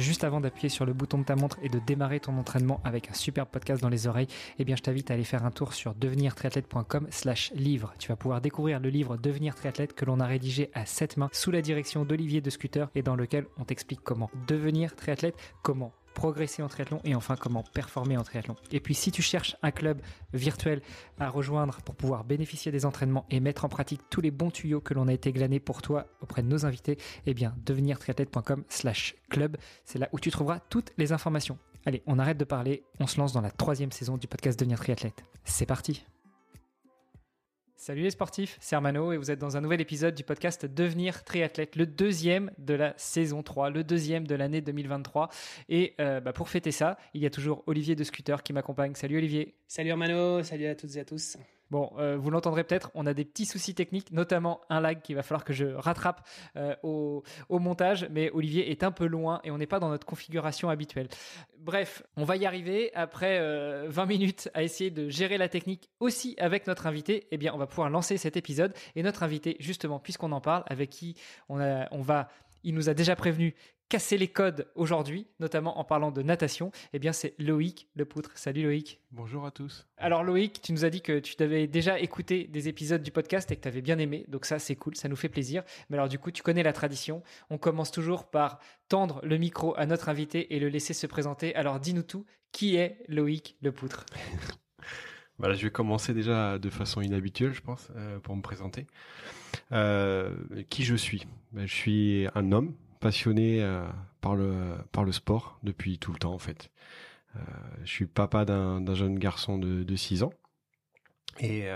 juste avant d'appuyer sur le bouton de ta montre et de démarrer ton entraînement avec un super podcast dans les oreilles, eh bien je t'invite à aller faire un tour sur devenirtriathlète.com slash livre. Tu vas pouvoir découvrir le livre Devenir triathlète que l'on a rédigé à sept mains sous la direction d'Olivier de Scooter et dans lequel on t'explique comment devenir triathlète, comment progresser en triathlon et enfin comment performer en triathlon. Et puis si tu cherches un club virtuel à rejoindre pour pouvoir bénéficier des entraînements et mettre en pratique tous les bons tuyaux que l'on a été glanés pour toi auprès de nos invités, eh bien devenirtriathlète.com slash club, c'est là où tu trouveras toutes les informations. Allez, on arrête de parler, on se lance dans la troisième saison du podcast Devenir triathlète. C'est parti Salut les sportifs, c'est Armano et vous êtes dans un nouvel épisode du podcast Devenir triathlète, le deuxième de la saison 3, le deuxième de l'année 2023. Et euh, bah, pour fêter ça, il y a toujours Olivier de Scooter qui m'accompagne. Salut Olivier. Salut Armano, salut à toutes et à tous. Bon, euh, vous l'entendrez peut-être, on a des petits soucis techniques, notamment un lag qu'il va falloir que je rattrape euh, au, montage, mais Olivier est un peu loin et on n'est pas dans notre configuration habituelle. Bref, on va y arriver après euh, 20 minutes à essayer de gérer la technique aussi avec notre invité. Eh bien, on va pouvoir lancer cet épisode et notre invité, justement, puisqu'on en parle, avec qui on va il nous a déjà prévenu casser les codes aujourd'hui, notamment en parlant de natation, eh bien c'est Loïc Le Poutre. Salut Loïc. Bonjour à tous. Alors Loïc, tu nous as dit que tu t'avais déjà écouté des épisodes du podcast et que tu avais bien aimé, donc ça c'est cool, ça nous fait plaisir. Mais alors du coup, tu connais la tradition. On commence toujours par tendre le micro à notre invité et le laisser se présenter. Alors dis-nous tout, qui est Loïc Le Poutre? Voilà, je vais commencer déjà de façon inhabituelle, je pense, euh, pour me présenter. Euh, qui je suis? Ben, Je suis un homme passionné euh, par le par le sport depuis tout le temps en fait. Je suis papa d'un jeune garçon de, de 6 ans. Et,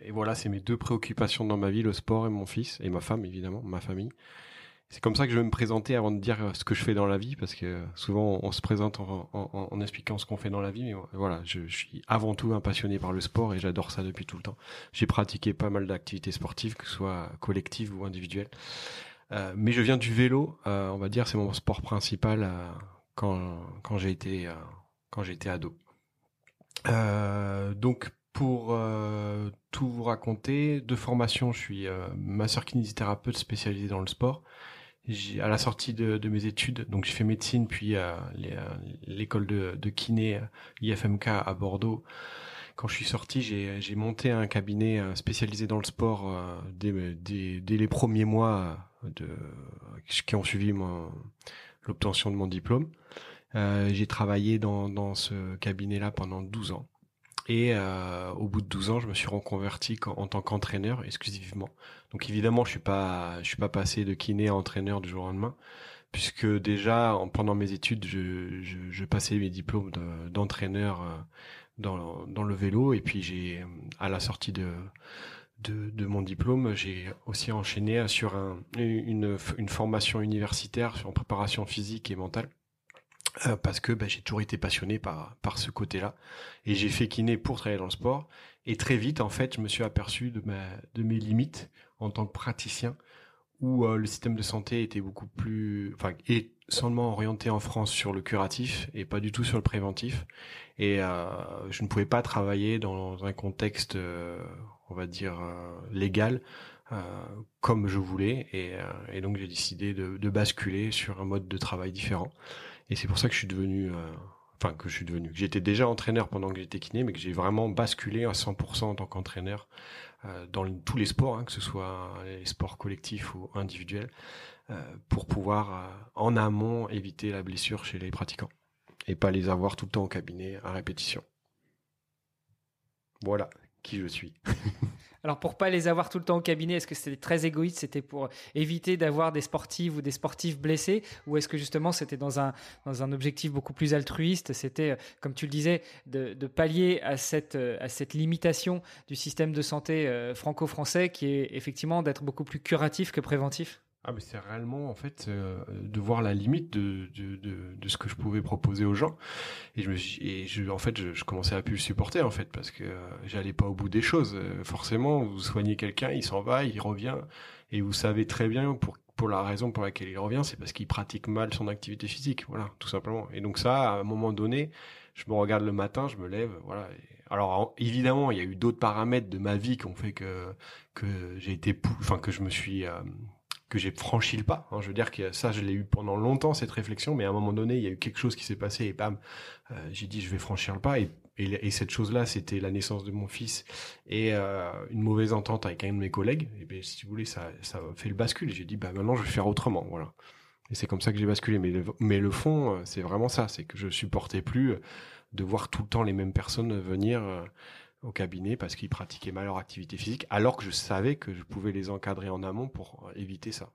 et voilà, c'est mes deux préoccupations dans ma vie, le sport et mon fils, et ma femme évidemment, ma famille. C'est comme ça que je vais me présenter avant de dire ce que je fais dans la vie, parce que souvent on se présente en, expliquant ce qu'on fait dans la vie, mais voilà, je, suis avant tout un passionné par le sport et j'adore ça depuis tout le temps. J'ai pratiqué pas mal d'activités sportives, que ce soit collectives ou individuelles. Euh, mais je viens du vélo, euh, on va dire, c'est mon sport principal euh, quand quand j'ai été j'étais ado. donc pour tout vous raconter, de formation, je suis masseur kinésithérapeute spécialisé dans le sport. À la sortie de, de, mes études, donc j'ai fait médecine puis l'école de, de kiné IFMK à Bordeaux quand je suis sorti, j'ai monté un cabinet spécialisé dans le sport euh, dès, dès, dès, les premiers mois de, qui ont suivi l'obtention de mon diplôme. Euh, j'ai travaillé dans, dans ce cabinet-là pendant 12 ans. Et euh, au bout de 12 ans, je me suis reconverti en, tant qu'entraîneur exclusivement. Donc évidemment, je suis pas, je suis pas passé de kiné à entraîneur du jour au lendemain, puisque déjà en, pendant mes études, je, je, je passais mes diplômes d'entraîneur euh, dans, dans le vélo, et puis j'ai à la sortie de de, de mon diplôme, j'ai aussi enchaîné sur un, une, une formation universitaire en préparation physique et mentale. Euh, parce que bah, j'ai toujours été passionné par par ce côté-là. Et j'ai fait kiné pour travailler dans le sport. Et très vite en fait je me suis aperçu de ma de mes limites en tant que praticien où euh, le système de santé était beaucoup plus enfin est seulement orienté en France sur le curatif et pas du tout sur le préventif. Et euh, je ne pouvais pas travailler dans un contexte euh, on va dire légal comme je voulais. Et, et donc j'ai décidé de, de basculer sur un mode de travail différent et c'est pour ça que je suis devenu, euh, enfin que je suis devenu, j'étais déjà entraîneur pendant que j'étais kiné, mais que j'ai vraiment basculé à 100% en tant qu'entraîneur euh, dans tous les sports, hein, que ce soit les sports collectifs ou individuels, euh, pour pouvoir euh, en amont éviter la blessure chez les pratiquants et pas les avoir tout le temps au cabinet à répétition. Voilà qui je suis. Alors pour pas les avoir tout le temps au cabinet, est-ce que c'était très égoïste, c'était pour éviter d'avoir des sportives ou des sportifs blessés, ou est-ce que justement c'était dans un objectif beaucoup plus altruiste, c'était comme tu le disais de, pallier à cette à cette limitation du système de santé euh, franco-français qui est effectivement d'être beaucoup plus curatif que préventif? Ah mais c'est réellement en fait euh, de voir la limite de, de, de, ce que je pouvais proposer aux gens. Et je me et je, en fait je, je, commençais à plus le supporter en fait parce que euh, j'allais pas au bout des choses. Euh, forcément vous soignez quelqu'un il s'en va il revient. Et vous savez très bien pour pour la raison pour laquelle il revient c'est parce qu'il pratique mal son activité physique. Voilà tout simplement. Et donc ça à un moment donné je me regarde le matin je me lève voilà. Alors évidemment il y a eu d'autres paramètres de ma vie qui ont fait que que j'ai été enfin que je me suis que j'ai franchi le pas. Hein. Je veux dire que ça, je l'ai eu pendant longtemps cette réflexion, mais à un moment donné, il y a eu quelque chose qui s'est passé et bam, euh, j'ai dit je vais franchir le pas et, et, cette chose-là, c'était la naissance de mon fils et euh, une mauvaise entente avec un de mes collègues. Et ben, si vous voulez, ça, ça fait le bascule. J'ai dit bah maintenant je vais faire autrement, voilà. Et c'est comme ça que j'ai basculé. Mais le, mais le fond, euh, c'est vraiment ça, c'est que je supportais plus de voir tout le temps les mêmes personnes venir au cabinet parce qu'ils pratiquaient mal leur activité physique, alors que je savais que je pouvais les encadrer en amont pour éviter ça.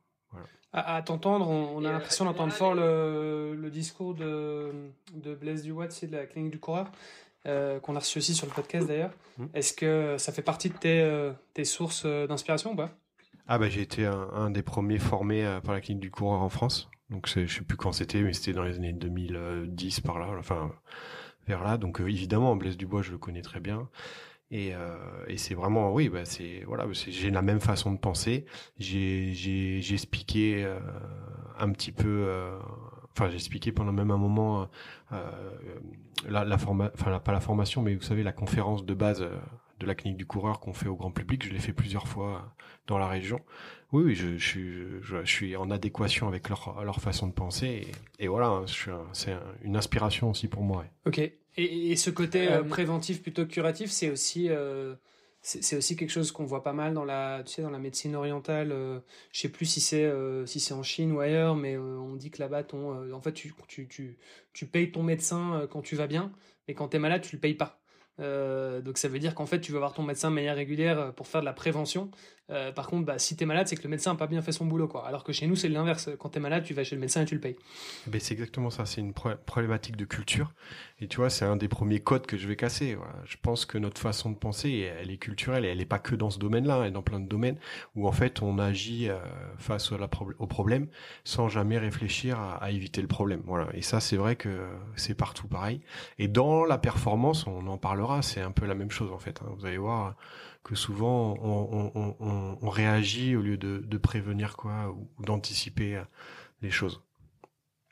À, t'entendre, on, a l'impression d'entendre fort le, discours de, de Blaise Dubois, de la clinique du coureur, euh, qu'on a reçu aussi sur le podcast d'ailleurs. Hmm. Est-ce que ça fait partie de tes, euh, tes sources euh, d'inspiration ou pas? Ah bah j'ai été un, des premiers formés par la clinique du coureur en France. Donc je sais plus quand c'était, mais c'était dans les années 2010 par là. Enfin Donc euh, évidemment, Blaise Dubois, je le connais très bien. Et, euh, c'est vraiment, oui, bah c'est voilà, j'ai la même façon de penser. J'ai j'ai expliqué euh, un petit peu, enfin j'ai expliqué pendant même un moment la enfin pas la formation, mais vous savez la conférence de base de la clinique du coureur qu'on fait au grand public. Je l'ai fait plusieurs fois dans la région. Oui, oui, je, je, suis, je, suis en adéquation avec leur, leur façon de penser. Et, voilà, c'est une inspiration aussi pour moi. Ok. Et, et ce côté euh, préventif plutôt que curatif, c'est aussi, euh, c'est aussi quelque chose qu'on voit pas mal dans la, tu sais, dans la médecine orientale. Euh, je sais plus si c'est si c'est en Chine ou ailleurs, mais on dit que là-bas, ton, en fait, tu, tu, tu, tu payes ton médecin quand tu vas bien, mais quand tu es malade, tu le payes pas. Euh, donc ça veut dire qu'en fait tu vas voir ton médecin de manière régulière euh, pour faire de la prévention. Euh, par contre, bah, si tu es malade, c'est que le médecin n'a pas bien fait son boulot. Quoi. Alors que chez nous, c'est l'inverse. Quand tu es malade, tu vas chez le médecin et tu le payes. Eh ben, c'est exactement ça. C'est une problématique de culture. Et tu vois, c'est un des premiers codes que je vais casser. Je pense que notre façon de penser, elle est culturelle et elle n'est pas que dans ce domaine-là, elle est dans plein de domaines où en fait on agit face au problème sans jamais réfléchir à, à, éviter le problème. Voilà. Et ça, c'est vrai que c'est partout pareil. Et dans la performance, on en parlera c'est un peu la même chose en fait. Hein. Vous allez voir que souvent on, réagit au lieu de, prévenir quoi ou, d'anticiper euh, les choses.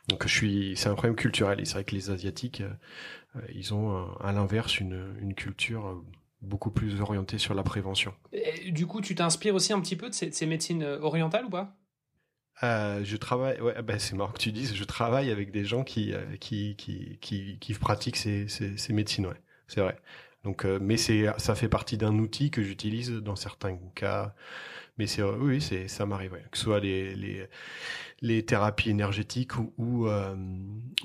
Donc je suis, c'est un problème culturel. Et c'est vrai que les asiatiques, euh, ils ont à l'inverse une, culture beaucoup plus orientée sur la prévention. du coup, tu t'inspires aussi un petit peu de ces, médecines euh, orientales ou pas? Je travaille, ouais, bah, c'est marrant que tu dises, je travaille avec des gens qui, qui, qui, qui, pratiquent ces, ces médecines, ouais c'est vrai. Donc, euh, mais c'est, ça fait partie d'un outil que j'utilise dans certains cas. Mais c'est, oui, c'est, ça m'arrive, que ce soit les, les, les thérapies énergétiques ou, ou, euh,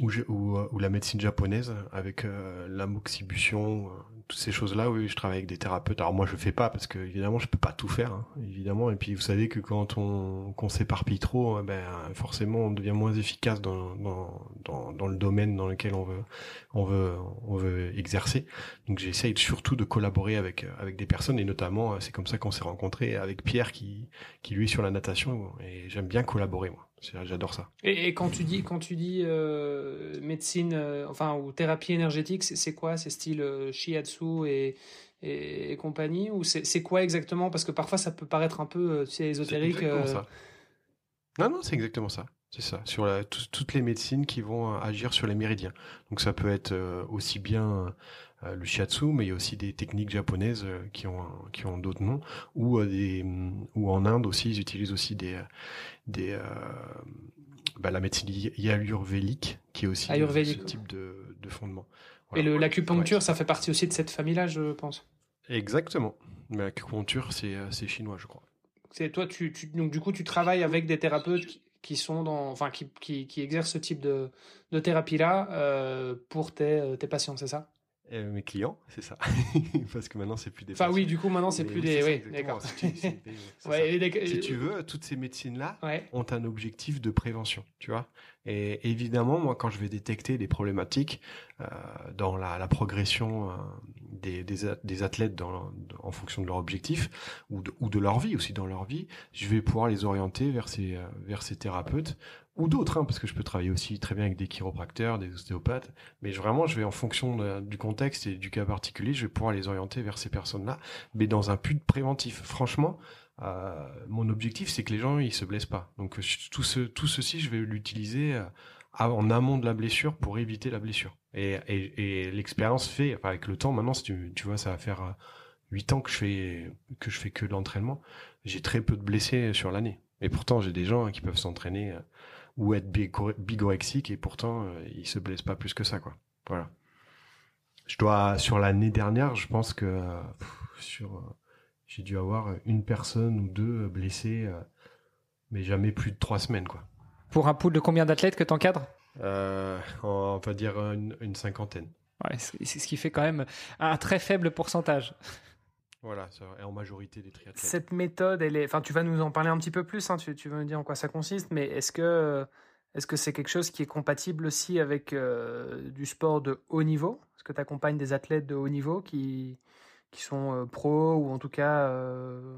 ou, ou, la médecine japonaise avec euh, l'amoxibustion, toutes ces choses-là, oui, je travaille avec des thérapeutes. Alors moi, je fais pas parce que évidemment, je peux pas tout faire, hein, évidemment. Et puis, vous savez que quand on s'éparpille trop, hein, ben forcément, on devient moins efficace dans, dans, dans, dans, le domaine dans lequel on veut on veut on veut exercer. Donc, j'essaye surtout de collaborer avec avec des personnes et notamment, c'est comme ça qu'on s'est rencontrés avec Pierre qui qui lui est sur la natation et j'aime bien collaborer moi. J'adore ça. Et, quand tu dis, quand tu dis euh, médecine, euh, enfin ou thérapie énergétique, c'est quoi? C'est style euh, shiatsu et, et, compagnie? Ou c'est quoi exactement? Parce que parfois ça peut paraître un peu ésotérique. Ça. Non, non, c'est exactement ça. C'est ça, sur la, toutes les médecines qui vont agir sur les méridiens. Donc ça peut être aussi bien le shiatsu, mais il y a aussi des techniques japonaises qui ont qui ont d'autres noms, ou des ou en Inde aussi ils utilisent aussi des des euh, bah, la médecine ayurvédique qui est aussi euh, ce type de, de fondement. Et l'acupuncture, ça fait partie aussi de cette famille-là, je pense. Exactement. Mais l'acupuncture, c'est euh, chinois, je crois. C'est toi, tu, tu, donc du coup, tu travailles avec des thérapeutes qui, sont dans, enfin, qui, qui, qui, exercent ce type de, de thérapie-là euh, pour tes, tes patients, c'est ça? Euh, mes clients, c'est ça. Parce que maintenant, c'est plus des. Enfin, oui, du coup, maintenant, c'est plus des. Oui, d'accord. Si, tu veux, toutes ces médecines-là ont un objectif de prévention, tu vois. Et évidemment, moi, quand je vais détecter des problématiques euh, dans la, progression des, des, athlètes en fonction de leur objectif ou de, ou de leur vie aussi dans leur vie, je vais pouvoir les orienter vers ces, vers ces thérapeutes ou d'autres, hein, parce que je peux travailler aussi très bien avec des chiropracteurs, des ostéopathes, mais vraiment, je vais en fonction du contexte et du cas particulier, je vais pouvoir les orienter vers ces personnes-là, mais dans un but préventif. Franchement, euh, mon objectif, c'est que les gens ils se blessent pas. Donc tout ce tout ceci, je vais l'utiliser euh, en amont de la blessure pour éviter la blessure. Et, l'expérience fait, avec le temps, maintenant, tu, tu vois, ça va faire euh, huit ans que je fais que je fais que de l'entraînement. J'ai très peu de blessés sur l'année. Et pourtant, j'ai des gens hein, qui peuvent s'entraîner ou être bigorexiques et pourtant ils se blessent pas plus que ça, quoi. Voilà. Je dois sur l'année dernière, je pense que sur j'ai dû avoir une personne ou deux blessés, mais jamais plus de trois semaines, quoi. Pour un pool de combien d'athlètes que tu encadres euh, On va dire une, cinquantaine. c'est ce qui fait quand même un très faible pourcentage. Voilà, et en majorité des triathlètes. Cette méthode, elle est, enfin, tu vas nous en parler un petit peu plus. Hein, tu, tu, vas nous dire en quoi ça consiste, mais est-ce que est-ce que c'est quelque chose qui est compatible aussi avec euh, du sport de haut niveau? Est-ce que tu accompagnes des athlètes de haut niveau qui qui sont euh, pros ou en tout cas euh,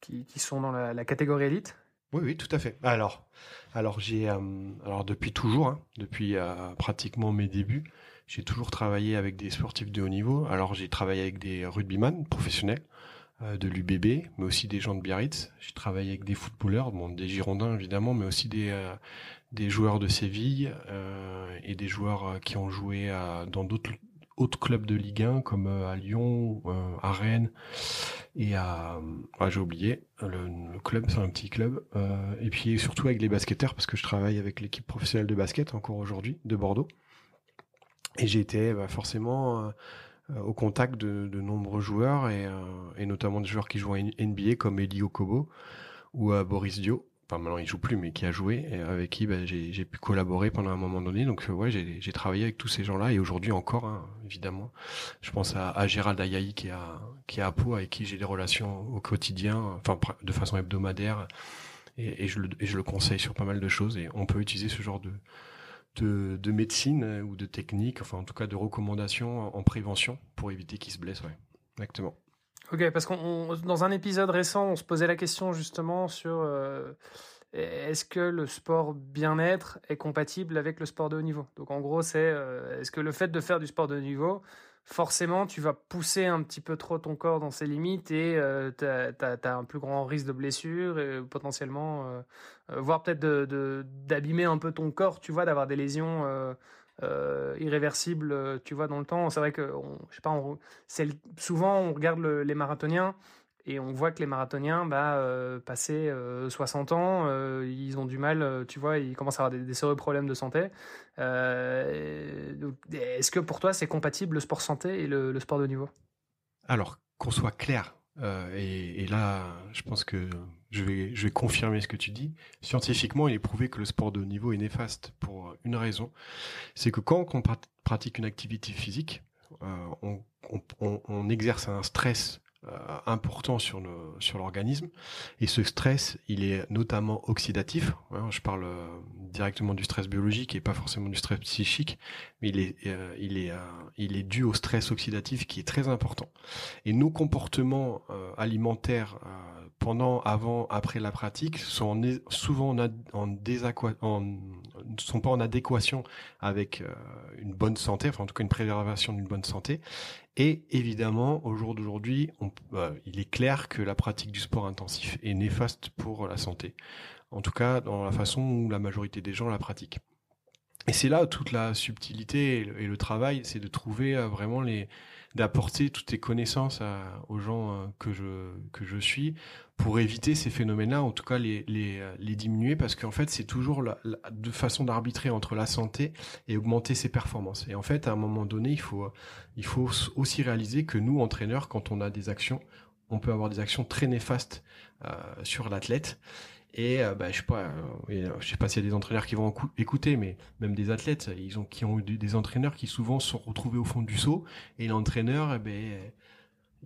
qui, qui, sont dans la, la catégorie élite? Oui, oui, tout à fait. Alors, alors j'ai, euh, alors depuis toujours, hein, depuis euh, pratiquement mes débuts, j'ai toujours travaillé avec des sportifs de haut niveau. Alors j'ai travaillé avec des rugbyman professionnels euh, de l'UBB, mais aussi des gens de Biarritz. J'ai travaillé avec des footballeurs, bon, des Girondins évidemment, mais aussi des des joueurs de Séville et des joueurs qui ont joué dans d'autres autres clubs de Ligue 1 comme à Lyon, à Rennes et à ah, j'ai oublié le, club c'est un petit club euh, et puis surtout avec les basketteurs parce que je travaille avec l'équipe professionnelle de basket encore aujourd'hui de Bordeaux. Et j'ai été bah, forcément euh, au contact de, nombreux joueurs et, euh, notamment des joueurs qui jouent à NBA comme Eli Okobo ou Boris Dio enfin maintenant il joue plus, mais qui a joué et avec qui bah, j'ai pu collaborer pendant un moment donné. Donc euh, ouais, j'ai travaillé avec tous ces gens-là et aujourd'hui encore, hein, évidemment. Je pense à, à Gérald Ayaï qui est à qui est à Pau, avec qui j'ai des relations au quotidien, enfin de façon hebdomadaire, et, je le, et je le conseille sur pas mal de choses. Et on peut utiliser ce genre de de, de médecine ou de technique, enfin en tout cas de recommandations en prévention pour éviter qu'ils se. Ouais, exactement. Ok, parce qu'on dans un épisode récent, on se posait la question justement sur euh, est-ce que le sport bien-être est compatible avec le sport de haut niveau? Donc en gros, c'est euh, est-ce que le fait de faire du sport de haut niveau, forcément, tu vas pousser un petit peu trop ton corps dans ses limites et euh, tu as, un plus grand risque de blessure et potentiellement, voire peut-être d'abîmer de, un peu ton corps, tu vois, d'avoir des lésions euh, irréversible, euh, tu vois, dans le temps. C'est vrai que, je sais pas, souvent on regarde les marathoniens et on voit que les marathoniens, bah, euh, passé 60 ans, ils ont du mal, tu vois, ils commencent à avoir des, sérieux problèmes de santé. Est-ce que pour toi, c'est compatible le sport santé et le, sport de niveau? Alors, qu'on soit clair, et, là, je pense que je vais, je vais confirmer ce que tu dis. Scientifiquement, il est prouvé que le sport de haut niveau est néfaste pour une raison. C'est que quand on pratique une activité physique, euh, on, exerce un stress euh, important sur l'organisme et ce stress il est notamment oxydatif hein, je parle euh, directement du stress biologique et pas forcément du stress psychique mais il est euh, il est il est dû au stress oxydatif qui est très important et nos comportements alimentaires pendant avant après la pratique sont souvent en, en, en sont pas en adéquation avec une bonne santé enfin en tout cas une préservation d'une bonne santé et évidemment, au jour d'aujourd'hui, bah, il est clair que la pratique du sport intensif est néfaste pour la santé. En tout cas, dans la façon où la majorité des gens la pratiquent. Et c'est là toute la subtilité et le, travail, c'est de trouver euh, vraiment les, d'apporter toutes tes connaissances aux gens euh, que je suis pour éviter ces phénomènes-là, en tout cas les euh, diminuer parce qu'en fait c'est toujours la, façon d'arbitrer entre la santé et augmenter ses performances. Et en fait à un moment donné il faut il faut aussi réaliser que nous entraîneurs quand on a des actions, on peut avoir des actions très néfastes euh, sur l'athlète et euh, bah, je sais pas, euh, je sais pas s'il y a des entraîneurs qui vont écouter, mais même des athlètes, ils ont qui ont eu des entraîneurs qui souvent sont retrouvés au fond du saut. Et l'entraîneur, eh ben,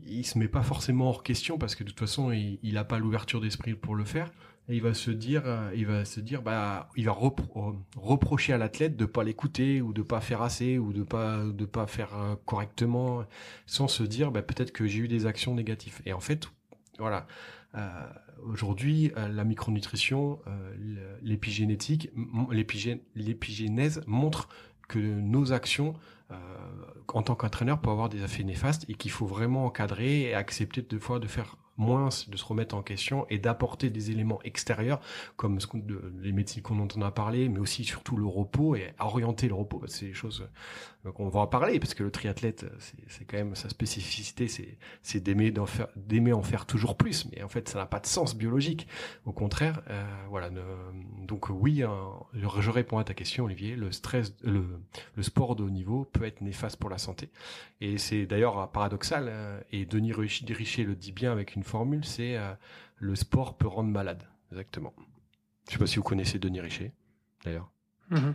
il se met pas forcément hors question parce que de toute façon, il, il a pas l'ouverture d'esprit pour le faire. Et il va se dire, euh, il va se dire, bah, il va reprocher à l'athlète de pas l'écouter ou de pas faire assez ou de pas de pas faire correctement, sans se dire, bah, peut-être que j'ai eu des actions négatives. Et en fait, voilà. Euh, aujourd'hui, euh, la micronutrition, euh, l'épigénétique, l'épigénèse montre que nos actions en tant qu'entraîneur peuvent avoir des effets néfastes et qu'il faut vraiment encadrer et accepter deux fois de faire moins de se remettre en question et d'apporter des éléments extérieurs comme les médecines qu'on entend a parlé, mais aussi surtout le repos et orienter le repos. C'est des choses euh, qu'on va en parler parce que le triathlète, c'est quand même sa spécificité, c'est d'aimer d'aimer en faire toujours plus. Mais en fait, ça n'a pas de sens biologique. Au contraire, euh, voilà. donc oui, hein, je réponds à ta question, Olivier. Le stress, le, sport de haut niveau peut être néfaste pour la santé. Et c'est d'ailleurs paradoxal. Euh, et Denis Richer le dit bien avec une formule, c'est le sport peut rendre malade. Exactement. Je sais pas si vous connaissez Denis Richer, d'ailleurs. Mhm.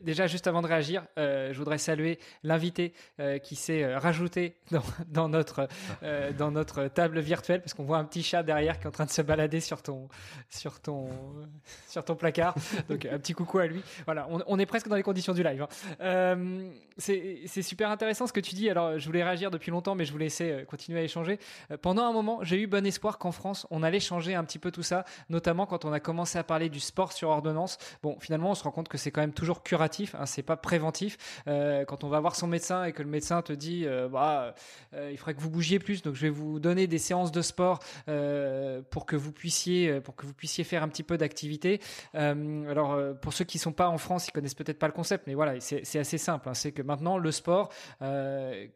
Déjà, juste avant de réagir, euh, je voudrais saluer l'invité euh, qui s'est euh, rajouté dans, notre, dans notre table virtuelle, parce qu'on voit un petit chat derrière qui est en train de se balader sur ton, sur ton, sur ton placard. Donc, un petit coucou à lui. Voilà, on, est presque dans les conditions du live. Hein. c'est super intéressant ce que tu dis. Alors, je voulais réagir depuis longtemps, mais je voulais laisser continuer à échanger. pendant un moment, j'ai eu bon espoir qu'en France, on allait changer un petit peu tout ça, notamment quand on a commencé à parler du sport sur ordonnance. Bon, finalement, on se rend compte que c'est quand même toujours curatif, hein, c'est pas préventif. Euh, quand on va voir son médecin et que le médecin te dit, euh, bah, euh, il faudrait que vous bougiez plus, donc je vais vous donner des séances de sport pour que vous puissiez, pour que vous puissiez faire un petit peu d'activité. alors pour ceux qui sont pas en France, ils connaissent peut-être pas le concept, mais voilà, c'est assez simple. Hein. c'est que maintenant le sport,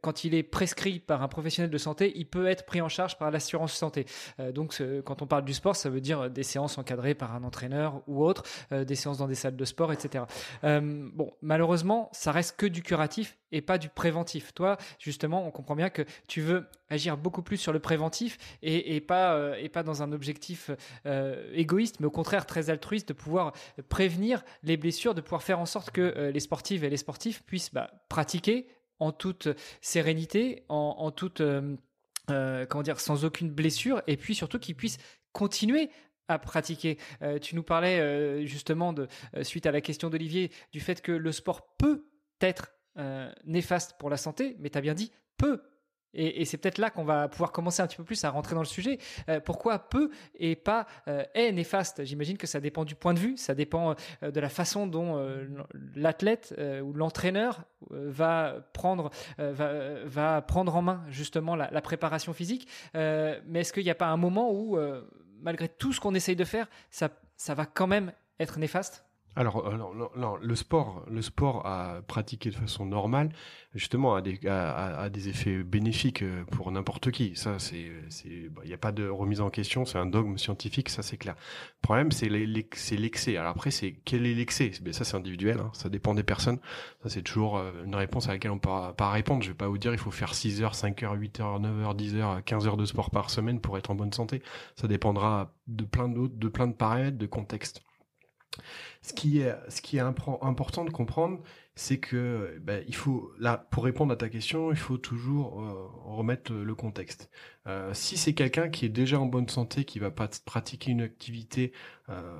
quand il est prescrit par un professionnel de santé, il peut être pris en charge par l'assurance santé. donc quand on parle du sport, ça veut dire des séances encadrées par un entraîneur ou autre, des séances dans des salles de sport, etc. bon, malheureusement, ça reste que du curatif et pas du préventif. Toi, justement, on comprend bien que tu veux agir beaucoup plus sur le préventif et, pas, euh, et pas dans un objectif euh, égoïste, mais au contraire très altruiste de pouvoir prévenir les blessures, de pouvoir faire en sorte que les sportives et les sportifs puissent bah, pratiquer en toute sérénité, en, toute comment dire, sans aucune blessure, et puis surtout qu'ils puissent continuer à pratiquer. Euh, tu nous parlais euh, justement de euh, suite à la question d'Olivier du fait que le sport peut être néfaste pour la santé, mais tu as bien dit peut. Et, c'est peut-être là qu'on va pouvoir commencer un petit peu plus à rentrer dans le sujet. pourquoi peut et pas est néfaste? J'imagine que ça dépend du point de vue, ça dépend de la façon dont l'athlète ou l'entraîneur va prendre va, prendre en main justement la préparation physique. mais est-ce qu'il n'y a pas un moment où malgré tout ce qu'on essaye de faire, ça, ça va quand même être néfaste alors, euh, non, le sport, le sport à pratiquer de façon normale, justement, a des, effets bénéfiques euh, pour n'importe qui. Ça, c'est, il n'y a pas de remise en question. C'est un dogme scientifique, ça c'est clair. Le problème, c'est l'excès. Alors après, c'est quel est l'excès? Ça, c'est individuel. Hein. ça dépend des personnes. Ça, c'est toujours euh, une réponse à laquelle on peut pas répondre. Je vais pas vous dire, il faut faire 6 heures, 5 heures, 8 heures, 9 heures, 10 heures, 15 heures de sport par semaine pour être en bonne santé. Ça dépendra de plein d'autres, de plein de paramètres, de contexte. Ce qui est, important de comprendre, c'est que ben, il faut là pour répondre à ta question, il faut toujours euh, remettre le contexte. Euh, si c'est quelqu'un qui est déjà en bonne santé, qui va pas pratiquer une activité euh,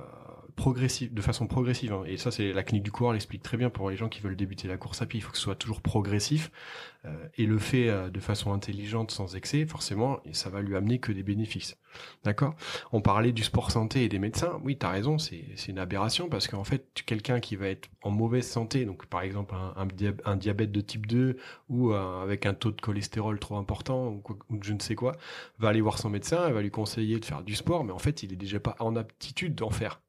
progressive, de façon progressive, hein, et ça c'est la clinique du coureur l'explique très bien pour les gens qui veulent débuter la course à pied, il faut que ce soit toujours progressif et le fait de façon intelligente, sans excès, forcément, ça va lui amener que des bénéfices. D'accord? On parlait du sport santé et des médecins. Oui, tu as raison, c'est une aberration parce qu'en fait, quelqu'un qui va être en mauvaise santé, donc par exemple un, diabète de type 2 ou avec un taux de cholestérol trop important ou, je ne sais quoi, va aller voir son médecin, elle va lui conseiller de faire du sport, mais en fait, il est déjà pas en aptitude d'en faire.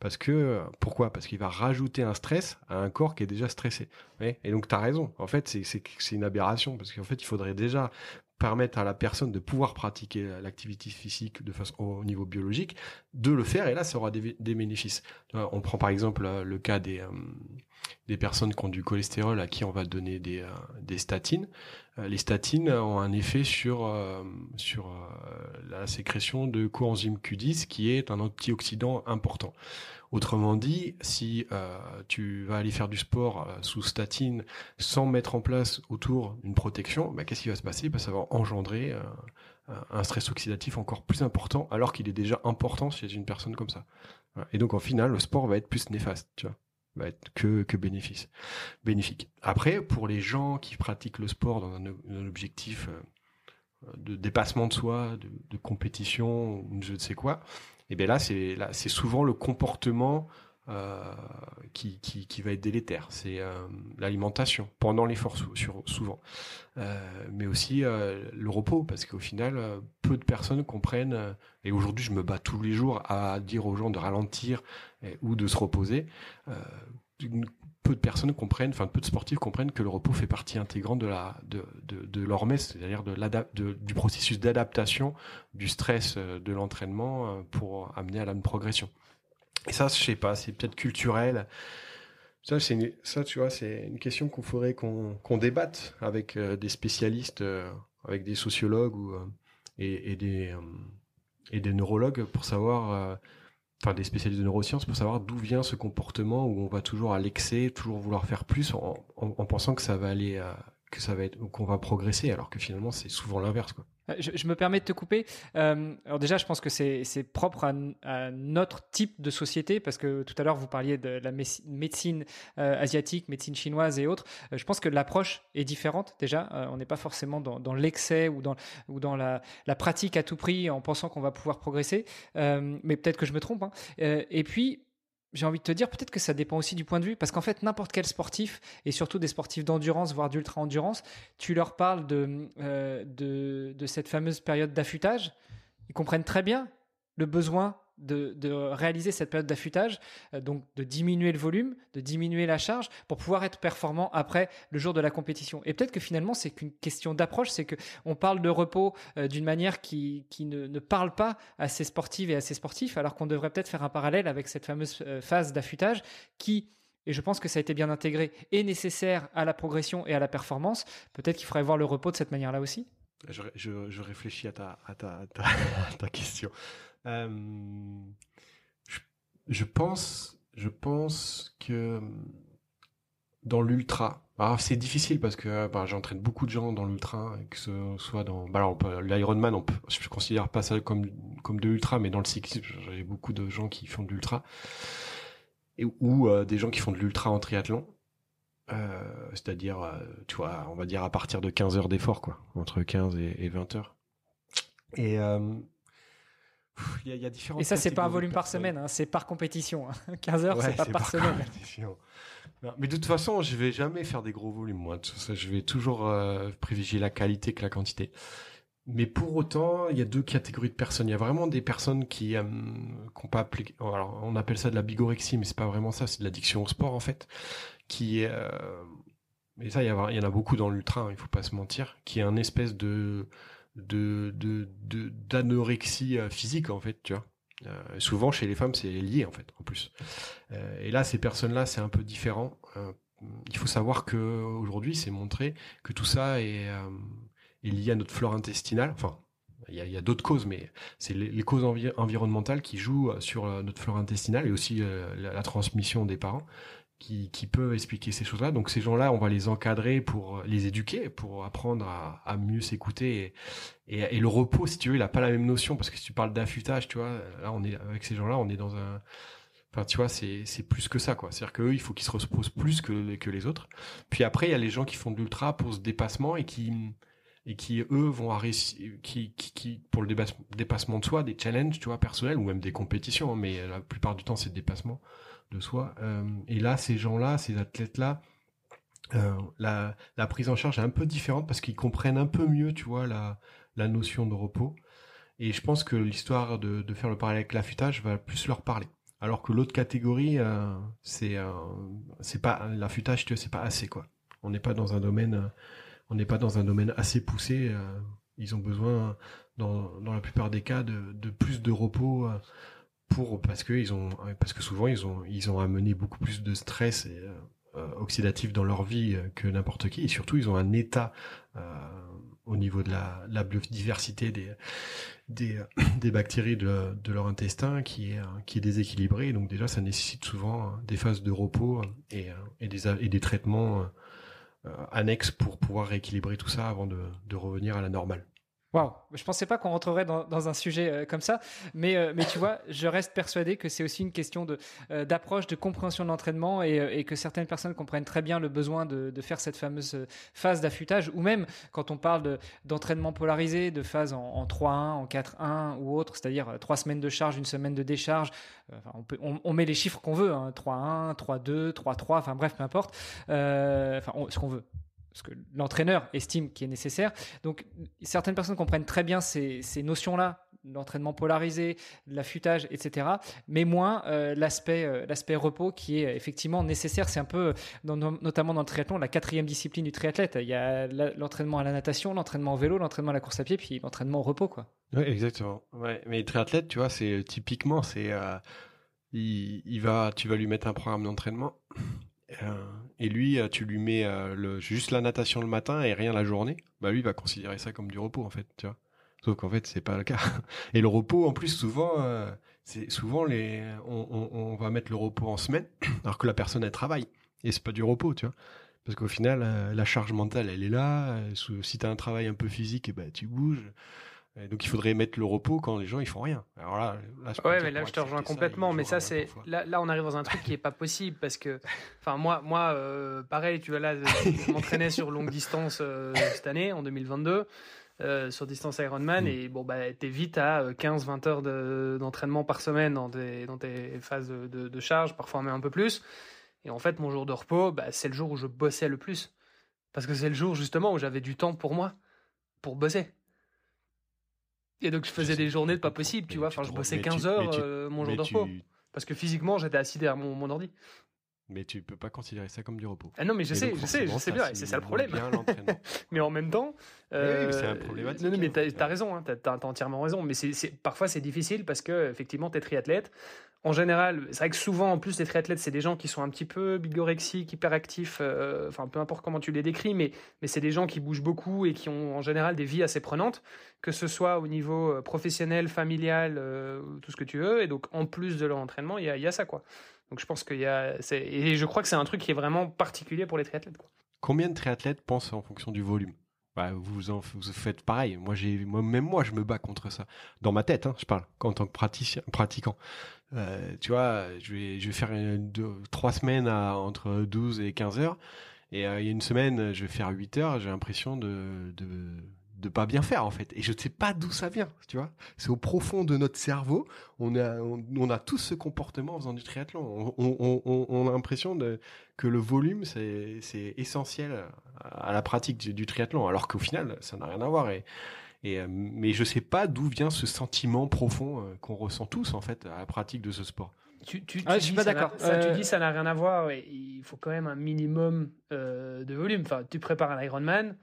Parce que, pourquoi? Parce qu'il va rajouter un stress à un corps qui est déjà stressé. Et donc, tu as raison. En fait, c'est une aberration. Parce qu'en fait, il faudrait déjà permettre à la personne de pouvoir pratiquer l'activité physique de façon au niveau biologique, de le faire et là ça aura des, bénéfices. On prend par exemple euh, le cas des euh, des personnes qui ont du cholestérol à qui on va donner des, euh, statines. les statines ont un effet sur sur la sécrétion de coenzyme Q10 qui est un antioxydant important. Autrement dit, si euh, tu vas aller faire du sport euh, sous statine sans mettre en place autour une protection, bah, qu'est-ce qui va se passer? Bah, Ça va engendrer euh, un stress oxydatif encore plus important, alors qu'il est déjà important chez une personne comme ça. Et donc, en final, le sport va être plus néfaste, que, bénéfique. Après, pour les gens qui pratiquent le sport dans un, objectif de dépassement de soi, de, compétition, je ne sais quoi, et bien là, c'est là, c'est souvent le comportement qui, qui, qui, va être délétère. C'est l'alimentation pendant l'effort souvent, mais aussi le repos parce qu'au final, peu de personnes comprennent. et aujourd'hui, je me bats tous les jours à dire aux gens de ralentir ou de se reposer peu de personnes comprennent, enfin peu de sportifs comprennent que le repos fait partie intégrante de la de, de, leur messe, c'est-à-dire de, de, du processus d'adaptation du stress euh, de l'entraînement euh, pour amener à la progression. Et ça, je sais pas, c'est peut-être culturel. Ça, tu vois, c'est une question qu'on faudrait qu'on débatte avec euh, des spécialistes, avec des sociologues ou et, et, des neurologues pour savoir enfin des spécialistes de neurosciences pour savoir d'où vient ce comportement où on va toujours à l'excès, toujours vouloir faire plus en, en, pensant que ça va aller, que ça va être, qu'on va progresser, alors que finalement c'est souvent l'inverse, quoi. Euh, je, me permets de te couper. Euh, alors déjà, je pense que c'est propre à, notre type de société, parce que tout à l'heure, vous parliez de la médecine euh, asiatique, médecine chinoise et autres. je pense que l'approche est différente déjà. on n'est pas forcément dans, l'excès ou dans, ou dans la, pratique à tout prix en pensant qu'on va pouvoir progresser. mais peut-être que je me trompe. Hein. et puis, j'ai envie de te dire, peut-être que ça dépend aussi du point de vue, parce qu'en fait, n'importe quel sportif, et surtout des sportifs d'endurance, voire d'ultra-endurance, tu leur parles de, euh, de, de, cette fameuse période d'affûtage, ils comprennent très bien le besoin de, réaliser cette période d'affûtage, euh, donc de diminuer le volume, de diminuer la charge pour pouvoir être performant après le jour de la compétition. Et peut-être que finalement, c'est qu'une question d'approche, c'est qu'on parle de repos euh, d'une manière qui, ne, parle pas à ces sportives et à ces sportifs, alors qu'on devrait peut-être faire un parallèle avec cette fameuse euh, phase d'affûtage qui et je pense que ça a été bien intégré, est nécessaire à la progression et à la performance. Peut-être qu'il faudrait voir le repos de cette manière-là aussi. Je, réfléchis à ta, à ta, ta question. Euh, je, pense, je pense que dans l'ultra, c'est difficile parce que bah, j'entraîne beaucoup de gens dans l'ultra, que ce soit dans bah, l'Ironman, on je considère pas ça comme comme de l'ultra, mais dans le cyclisme, j'ai beaucoup de gens qui font de l'ultra ou euh, des gens qui font de l'ultra en triathlon. Euh, c'est-à-dire, tu vois, on va dire à partir de 15 heures d'effort, quoi, entre 15 et, et 20 heures. Il y, a, différentes Et ça, c'est pas un volume par semaine, hein, c'est par compétition. 15 hein. heures, c'est pas par, semaine. mais de toute façon, je vais jamais faire des gros volumes, moi. Je vais toujours euh, privilégier la qualité que la quantité. Mais pour autant, il y a deux catégories de personnes. Il y a vraiment des personnes qui euh, pas appliqué. Alors, on appelle ça de la bigorexie, mais c'est pas vraiment ça. C'est de l'addiction au sport, en fait. Qui euh, mais ça, il y, en a beaucoup dans l'ultra. Hein, il faut pas se mentir. Qui est un espèce de de d'anorexie euh, physique en fait, tu vois. Euh, souvent chez les femmes c'est lié en fait en plus. Euh, et là ces personnes-là c'est un peu différent. il faut savoir que aujourd'hui c'est montré que tout ça est, est lié à notre flore intestinale. Enfin il y a, d'autres causes, mais c'est les, causes environnementales qui jouent sur notre flore intestinale et aussi la, transmission des parents qui, qui peut expliquer ces choses-là. Donc ces gens-là, on va les encadrer pour les éduquer, pour apprendre à, mieux s'écouter. Et, le repos, si tu veux, il a pas la même notion parce que si tu parles d'affûtage, tu vois, là on est avec ces gens-là, on est dans un Enfin, tu vois, c'est, plus que ça, quoi. C'est-à-dire qu'eux, il faut qu'ils se reposent plus que, que les autres. Puis après, il y a les gens qui font de l'ultra pour ce dépassement et qui, et qui, eux, vont à qui, qui, qui, pour le dépassement de soi, des challenges, tu vois, personnels ou même des compétitions, hein, mais la plupart du temps, c'est le dépassement de soi. Euh, et là, ces gens-là, ces athlètes-là, euh, la, la, prise en charge est un peu différente parce qu'ils comprennent un peu mieux, tu vois, la, la notion de repos. Et je pense que l'histoire de, de, faire le parallèle avec l'affûtage va plus leur parler. Alors que l'autre catégorie, euh, c'est pas l'affûtage, tu vois, c'est pas assez quoi. On n'est pas dans un domaine, on n'est pas dans un domaine assez poussé. ils ont besoin, dans, dans la plupart des cas, de, de plus de repos pour parce que ils ont souvent ils ont ils ont amené beaucoup plus de stress euh, oxydatif dans leur vie euh, que n'importe qui et surtout ils ont un état euh, au niveau de la, la biodiversité des bactéries de, leur intestin qui est qui est déséquilibré donc déjà ça nécessite souvent des phases de repos et, des et des traitements annexes pour pouvoir rééquilibrer tout ça avant de revenir à la normale. Waouh, je pensais pas qu'on rentrerait dans, un sujet euh, comme ça, mais euh, mais tu vois, je reste persuadé que c'est aussi une question de euh, d'approche, de compréhension de l'entraînement et, que certaines personnes comprennent très bien le besoin de, faire cette fameuse phase d'affûtage, ou même quand on parle d'entraînement polarisé, de phase en, 3-1, en 4-1 ou autre, c'est-à-dire trois semaines de charge, une semaine de décharge. on, met les chiffres qu'on veut, 3-1, 3-2, 3-3, enfin bref, peu importe, ce qu'on veut ce que l'entraîneur estime qui est nécessaire. Donc, certaines personnes comprennent très bien ces, notions-là, l'entraînement polarisé, l'affûtage, etc., mais moins euh, l'aspect euh, l'aspect repos qui est effectivement nécessaire. C'est un peu, notamment dans le triathlon, la quatrième discipline du triathlète. Il y a l'entraînement à la natation, l'entraînement au vélo, l'entraînement à la course à pied, puis l'entraînement au repos, quoi. Oui, exactement. Ouais, mais triathlète, tu vois, c'est typiquement, c'est euh, il, va, tu vas lui mettre un programme d'entraînement euh, et lui, euh, tu lui mets euh, juste la natation le matin et rien la journée, bah lui va considérer ça comme du repos en fait, tu vois. Sauf qu'en fait c'est pas le cas. Et le repos en plus souvent, c'est souvent les, on, va mettre le repos en semaine, alors que la personne elle travaille et c'est pas du repos, tu vois. Parce qu'au final, la charge mentale elle est là. Si tu as un travail un peu physique, et eh ben tu bouges donc il faudrait mettre le repos quand les gens ils font rien. Alors là, ouais, mais là je te rejoins complètement. mais ça c'est là, là on arrive dans un truc qui est pas possible parce que, enfin moi moi euh, pareil tu vois là je m'entraînais sur longue distance euh, cette année en 2022 euh, sur distance Ironman mm. et bon bah t'es vite à 15-20 heures d'entraînement par semaine dans tes dans tes phases de, de, charge, parfois même un peu plus. Et en fait mon jour de repos bah, c'est le jour où je bossais le plus parce que c'est le jour justement où j'avais du temps pour moi pour bosser. Et donc, je faisais des journées de pas possible, tu vois. Enfin, je bossais 15 heures euh, mon jour de repos. Parce que physiquement, j'étais assis derrière mon, mon ordi. Mais tu peux pas considérer ça comme du repos. Ah non, mais je sais, je sais, je sais bien, c'est ça le problème. mais en même temps, euh, oui, c'est un problématique. Non, mais hein. t'as as raison, hein, t'as as, entièrement raison. Mais c'est parfois c'est difficile parce que effectivement, t'es triathlète. En général, c'est vrai que souvent, en plus, les triathlètes, c'est des gens qui sont un petit peu bigorexiques, hyperactifs. Euh, enfin, peu importe comment tu les décris, mais mais c'est des gens qui bougent beaucoup et qui ont en général des vies assez prenantes, que ce soit au niveau euh, professionnel, familial, tout ce que tu veux. Et donc, en plus de leur entraînement, il y a, ça, quoi. Donc je pense qu'il y a, et je crois que c'est un truc qui est vraiment particulier pour les triathlètes. Combien de triathlètes pensent en fonction du volume? Bah, vous, en, vous faites pareil. Moi, j'ai, moi, même moi, je me bats contre ça. Dans ma tête, hein, je parle, en tant que praticien, pratiquant. Euh, tu vois, je vais, faire trois semaines entre 12 et 15 heures. Et euh, il y a une semaine, je vais faire 8 heures. J'ai l'impression de, de pas bien faire en fait. Et je ne sais pas d'où ça vient, tu vois. C'est au profond de notre cerveau. On a, on, a tous ce comportement en faisant du triathlon. On, a l'impression de, que le volume c'est essentiel à la pratique du, triathlon, alors qu'au final ça n'a rien à voir. Et, et euh, mais je sais pas d'où vient ce sentiment profond euh, qu'on ressent tous en fait à la pratique de ce sport. Tu, tu, ah, suis pas d'accord. Ça, tu euh, dis ça n'a rien à voir. il faut quand même un minimum de volume. Enfin, tu prépares un Ironman.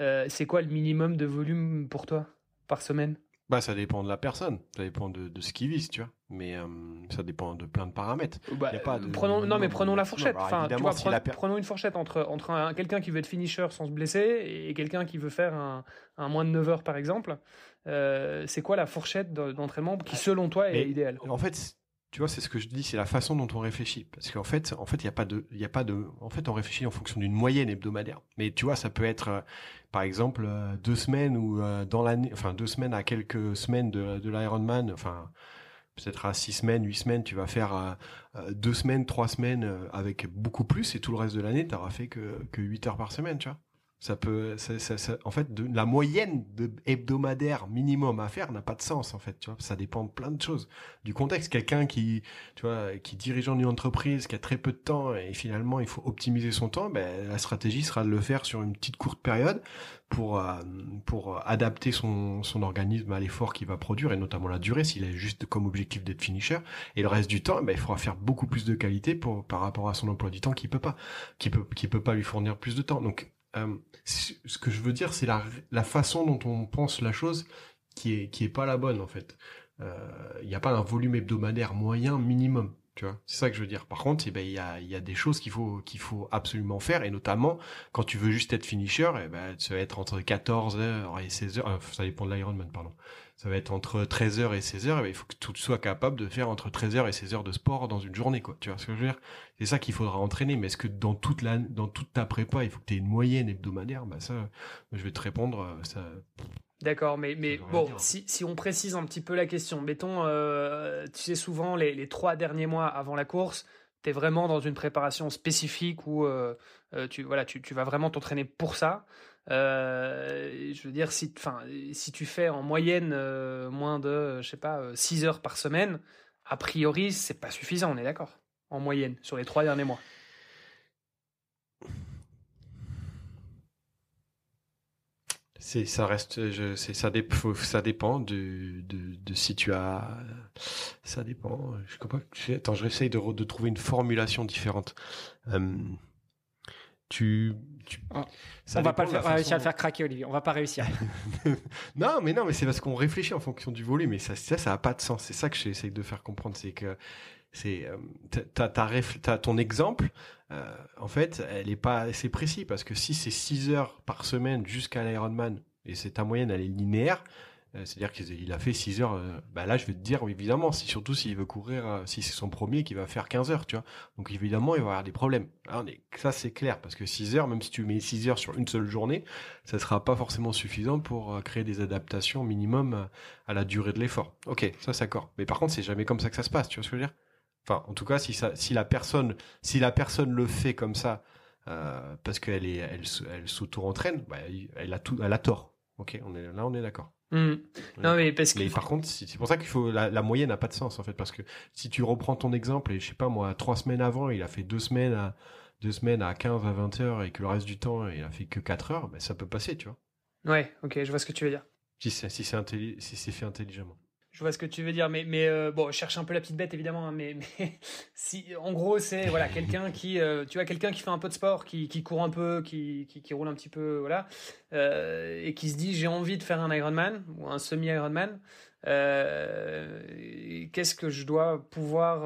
Euh, c'est quoi le minimum de volume pour toi par semaine? Bah, ça dépend de la personne, ça dépend de, ce qu'il vise, tu vois. Mais euh, ça dépend de plein de paramètres. Bah, prenons, non, mais prenons la fourchette. enfin, tu vois, prenons une fourchette entre, entre quelqu'un qui veut être finisher sans se blesser et quelqu'un qui veut faire un, un, moins de 9 heures, par exemple. Euh, c'est quoi la fourchette d'entraînement qui, selon toi, est idéale? En fait, tu vois, c'est ce que je dis, c'est la façon dont on réfléchit. Parce qu'en fait, en fait, il y a pas de, il a pas de, en fait, on réfléchit en fonction d'une moyenne hebdomadaire. Mais tu vois, ça peut être, euh, par exemple, euh, deux semaines ou euh, dans l'année, enfin deux semaines à quelques semaines de, de l'Ironman, enfin peut-être à six semaines, huit semaines, tu vas faire deux semaines, trois semaines avec beaucoup plus, et tout le reste de l'année, tu n'auras fait que que huit heures par semaine, tu vois. Ça peut, ça, ça, en fait, de, la moyenne de hebdomadaire minimum à faire n'a pas de sens en fait. Tu vois, ça dépend de plein de choses, du contexte. Quelqu'un qui, tu vois, qui dirige une entreprise, qui a très peu de temps et finalement il faut optimiser son temps, ben la stratégie sera de le faire sur une petite courte période pour euh, pour adapter son son organisme à l'effort qu'il va produire et notamment la durée s'il a juste comme objectif d'être finisher. Et le reste du temps, ben il faudra faire beaucoup plus de qualité pour par rapport à son emploi du temps qui peut pas, qui peut qui peut pas lui fournir plus de temps. Donc euh, ce que je veux dire, c'est la, façon dont on pense la chose qui est qui est pas la bonne en fait. Il euh, n'y a pas un volume hebdomadaire moyen minimum. Tu vois, c'est ça que je veux dire. Par contre, eh ben il y a il y a des choses qu'il faut qu'il faut absolument faire et notamment quand tu veux juste être finisher, eh ben ça va être entre 14 heures et 16 heures. ça dépend de l'Ironman, pardon. Ça va être entre 13 heures et 16 heures. Eh ben, il faut que tu sois capable de faire entre 13 heures et 16 heures de sport dans une journée, quoi. Tu vois ce que je veux dire? C'est ça qu'il faudra entraîner. Mais est-ce que dans toute la dans toute ta prépa, il faut que tu aies une moyenne hebdomadaire? Bah ça, je vais te répondre. Euh, ça D'accord, mais, mais bon, si, si, on précise un petit peu la question, mettons, tu sais, souvent les, les, trois derniers mois avant la course, tu es vraiment dans une préparation spécifique où tu, voilà, tu, tu vas vraiment t'entraîner pour ça. Euh, je veux dire, si, enfin, si tu fais en moyenne euh, moins de, je sais pas, 6 euh, heures par semaine, a priori, c'est pas suffisant, on est d'accord En moyenne, sur les trois derniers mois. C'est, ça reste, ça, dépend de, de, si tu as, ça dépend. Je comprends. Attends, de, de trouver une formulation différente. tu, ah. on va pas réussir à le faire craquer, Olivier. On va pas réussir. non, mais non, mais c'est parce qu'on réfléchit en fonction du volume. Mais ça, ça, ça a pas de sens. C'est ça que j'essaie de faire comprendre. C'est que c'est euh, t'as, ton exemple. Euh, en fait, elle est pas assez précis parce que si c'est 6 heures par semaine jusqu'à l'Ironman et c'est ta moyenne, elle est linéaire. Euh, c'est-à-dire qu'il a fait 6 heures. Euh, bah là, je vais te dire, évidemment, si, surtout s'il veut courir, euh, si c'est son premier, qui va faire 15 heures, tu vois. Donc évidemment, il va y avoir des problèmes. ça, c'est clair, parce que 6 heures, même si tu mets 6 heures sur une seule journée, ça sera pas forcément suffisant pour créer des adaptations minimum à la durée de l'effort. Ok, ça, c'est d'accord. Mais par contre, c'est jamais comme ça que ça se passe, tu vois ce que je veux dire? Enfin, en tout cas, si, ça, si, la, personne, si la personne le fait comme ça, parce qu'elle est, elle, elle s'auto-entraîne, bah, elle, a tout, elle a tort. Ok, là, on est d'accord. Hmm. Non, mais parce que. par contre, c'est pour ça qu'il faut la, moyenne n'a pas de sens en fait, parce que si tu reprends ton exemple et je sais pas moi, trois semaines avant, il a fait deux semaines à deux semaines à 15 à 20 heures et que le reste du temps il a fait que 4 heures, ben, ça peut passer, tu vois. Ouais, ok, je vois ce que tu veux dire. Si c'est si c'est fait intelligemment. Je vois ce que tu veux dire, mais, mais euh, bon, je cherche un peu la petite bête évidemment, hein, mais, mais si, en gros, c'est voilà quelqu'un qui, euh, tu vois, quelqu'un qui fait un peu de sport, qui, qui court un peu, qui, qui, qui roule un petit peu, voilà, euh, et qui se dit j'ai envie de faire un Ironman ou un semi Ironman. Qu'est-ce que je dois pouvoir,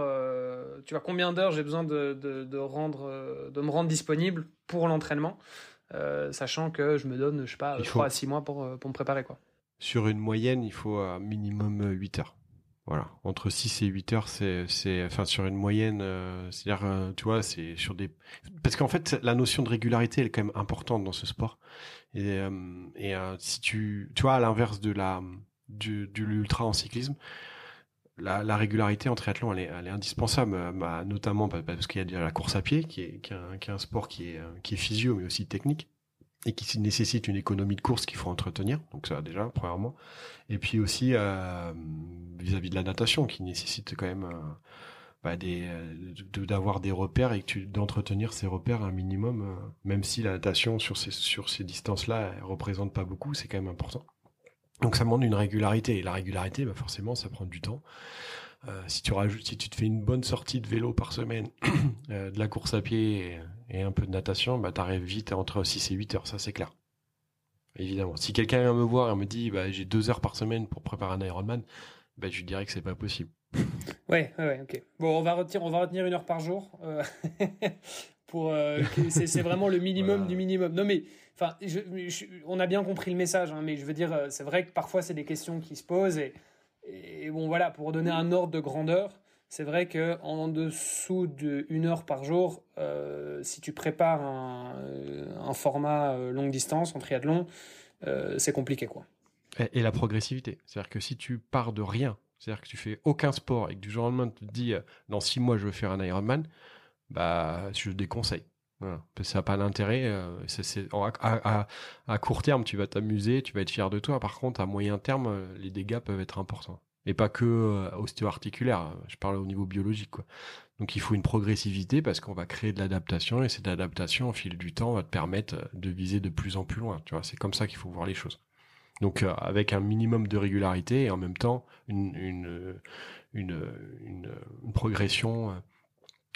tu vois, combien d'heures j'ai besoin de, de, de, rendre, de me rendre disponible pour l'entraînement, sachant que je me donne, je sais pas, 3 à 6 mois pour, pour me préparer quoi sur une moyenne, il faut un minimum 8 heures. Voilà, entre 6 et 8 heures, c'est, c'est, enfin, sur une moyenne, euh, c'est-à-dire, euh, tu vois, c'est sur des, parce qu'en fait, la notion de régularité, elle est quand même importante dans ce sport. Et, euh, si tu, tu vois, à l'inverse de la, du, l'ultra en cyclisme, la, la, régularité en triathlon, elle est, indispensable, bah, notamment parce qu'il y a la course à pied, qui est, qui est, un, qui est un sport qui est, qui est physio, mais aussi technique et qui nécessite une économie de course qu'il faut entretenir. Donc ça déjà, premièrement. Et puis aussi euh, vis-à-vis de la natation, qui nécessite quand même euh, bah, euh, d'avoir des repères et d'entretenir ces repères un minimum, même si la natation sur ces distances-là représente pas beaucoup, c'est quand même important. Donc ça demande une régularité et la régularité, bah forcément, ça prend du temps. Si tu rajoutes, si tu te fais une bonne sortie de vélo par semaine, de la course à pied et, un peu de natation, bah arrives vite entre 6 et 8 heures, ça c'est clair. Évidemment. Si quelqu'un vient me voir et me dit bah j'ai deux heures par semaine pour préparer un Ironman, bah je lui dirais que c'est pas possible. Ouais, ouais, ok. Bon, on va retenir, on va retenir une heure par jour. Euh, pour, c'est vraiment le minimum du minimum. Non mais, enfin, on a bien compris le message, hein, mais je veux dire, c'est vrai que parfois c'est des questions qui se posent et et bon, voilà, pour donner un ordre de grandeur, c'est vrai que en dessous d'une heure par jour, euh, si tu prépares un, un, format euh, longue distance en triathlon, euh, c'est compliqué, quoi. Et, la progressivité, c'est-à-dire que si tu pars de rien, c'est-à-dire que tu fais aucun sport et que du jour au lendemain tu te dis dans six mois je veux faire un Ironman, bah je déconseille. Voilà. Ça n'a pas d'intérêt. à, court terme, tu vas t'amuser, tu vas être fier de toi. Par contre, à moyen terme, les dégâts peuvent être importants. Et pas que euh, ostéo-articulaire. Je parle au niveau biologique. Quoi. Donc il faut une progressivité parce qu'on va créer de l'adaptation et cette adaptation, au fil du temps, va te permettre de viser de plus en plus loin. Tu vois, c'est comme ça qu'il faut voir les choses. Donc euh, avec un minimum de régularité et en même temps une, progression euh,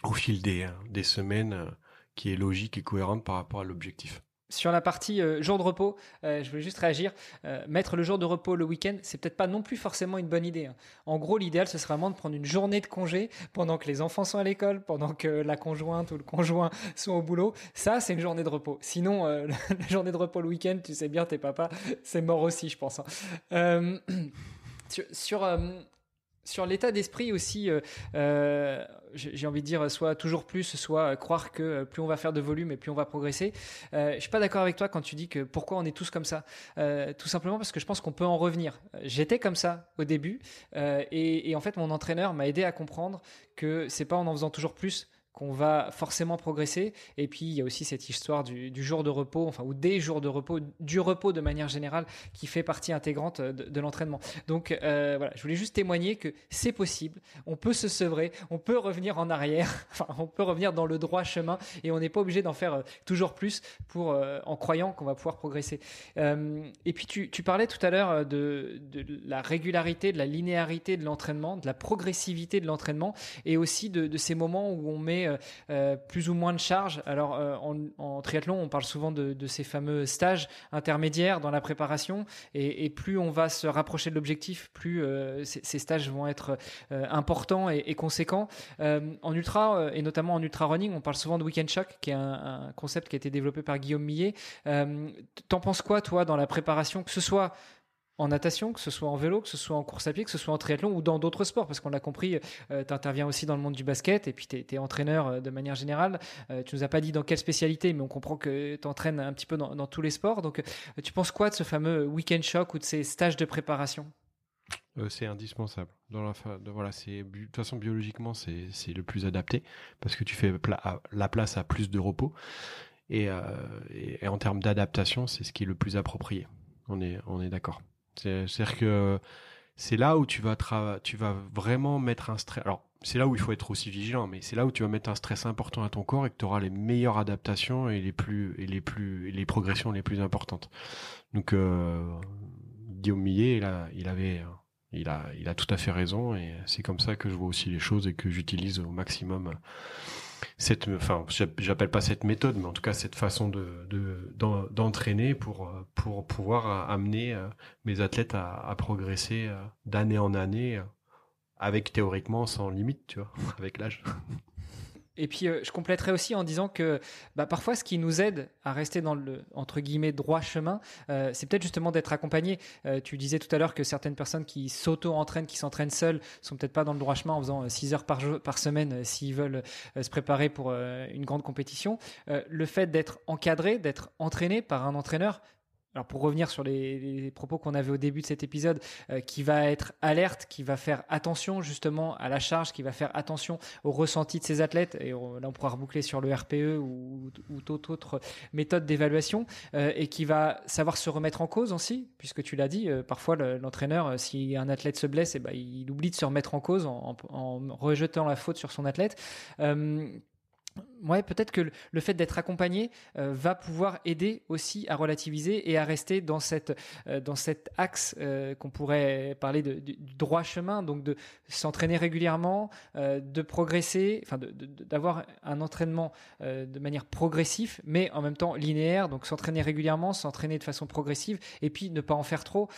au fil des, des semaines qui est logique et cohérente par rapport à l'objectif. Sur la partie euh, jour de repos, euh, je voulais juste réagir. Euh, mettre le jour de repos le week-end, c'est peut-être pas non plus forcément une bonne idée. Hein. En gros, l'idéal, ce serait vraiment de prendre une journée de congé pendant que les enfants sont à l'école, pendant que la conjointe ou le conjoint sont au boulot. Ça, c'est une journée de repos. Sinon, la journée de repos le week-end, tu sais bien, tes papas, c'est mort aussi, je pense. Hein. sur, sur Sur l'état d'esprit aussi, euh, euh, j'ai envie de dire soit toujours plus, soit croire que plus on va faire de volume et plus on va progresser. Euh, je suis pas d'accord avec toi quand tu dis que pourquoi on est tous comme ça. Euh, tout simplement parce que je pense qu'on peut en revenir. J'étais comme ça au début et, et en fait mon entraîneur m'a aidé à comprendre que c'est pas en en faisant toujours plus qu'on va forcément progresser. Et puis il y a aussi cette histoire du, jour de repos, enfin ou des jours de repos, du repos de manière générale, qui fait partie intégrante de, l'entraînement. Donc euh, voilà, je voulais juste témoigner que c'est possible. On peut se sevrer, on peut revenir en arrière, enfin on peut revenir dans le droit chemin, et on n'est pas obligé d'en faire euh, toujours plus pour euh, en croyant qu'on va pouvoir progresser. et puis tu, tu, parlais tout à l'heure de, de, la régularité, de la linéarité de l'entraînement, de la progressivité de l'entraînement, et aussi de, de ces moments où on met euh, euh, plus ou moins de charges. Alors euh, en, triathlon, on parle souvent de, ces fameux stages intermédiaires dans la préparation, et, plus on va se rapprocher de l'objectif, plus ces, stages vont être importants et, conséquents. en ultra et notamment en ultra running, on parle souvent de weekend shock, qui est un, un concept qui a été développé par Guillaume Millet. T'en penses quoi, toi, dans la préparation, que ce soit en natation, que ce soit en vélo, que ce soit en course à pied, que ce soit en triathlon ou dans d'autres sports, parce qu'on l'a compris, euh, tu interviens aussi dans le monde du basket et puis tu es, entraîneur euh, de manière générale. Euh, tu nous as pas dit dans quelle spécialité, mais on comprend que tu entraînes un petit peu dans, tous les sports. Donc tu penses quoi de ce fameux week-end shock ou de ces stages de préparation? C'est indispensable. Voilà, de toute façon biologiquement c'est le plus adapté parce que tu fais la place à plus de repos et, en termes d'adaptation c'est ce qui est le plus approprié. On est d'accord. C'est-à-dire que c'est là où tu vas tu vas vraiment mettre un stress. Alors, c'est là où il faut être aussi vigilant, mais c'est là où tu vas mettre un stress important à ton corps et que tu auras les meilleures adaptations et les plus et les plus les progressions les plus importantes. Donc euh, Guillaume Millet, il, a, il avait il a il a tout à fait raison et c'est comme ça que je vois aussi les choses et que j'utilise au maximum cette, enfin, j'appelle pas cette méthode, mais en tout cas cette façon de d'entraîner pour pouvoir amener euh, mes athlètes à, à progresser euh, d'année en année, euh, avec théoriquement sans limite, tu vois, avec l'âge. Et puis, euh, je compléterai aussi en disant que bah, parfois, ce qui nous aide à rester dans le entre guillemets droit chemin, euh, c'est peut-être justement d'être accompagné. Euh, tu disais tout à l'heure que certaines personnes qui s'auto-entraînent, qui s'entraînent seules, sont peut-être pas dans le droit chemin en faisant 6 heures par, semaine s'ils veulent se préparer pour une grande compétition. le fait d'être encadré, d'être entraîné par un entraîneur, alors pour revenir sur les, propos qu'on avait au début de cet épisode, euh, qui va être alerte, qui va faire attention justement à la charge, qui va faire attention au ressenti de ses athlètes, et là on pourra reboucler sur le RPE ou, ou toute autre méthode d'évaluation, euh, et qui va savoir se remettre en cause aussi, puisque tu l'as dit, euh, parfois l'entraîneur, si un athlète se blesse, eh ben, il oublie de se remettre en cause en rejetant la faute sur son athlète. Ouais, peut-être que le fait d'être accompagné euh, va pouvoir aider aussi à relativiser et à rester dans cette euh, dans cet axe euh, qu'on pourrait parler de, du droit chemin, donc de s'entraîner régulièrement, de progresser, enfin d'avoir un entraînement de manière progressive, mais en même temps linéaire, donc s'entraîner régulièrement, s'entraîner de façon progressive, et puis ne pas en faire trop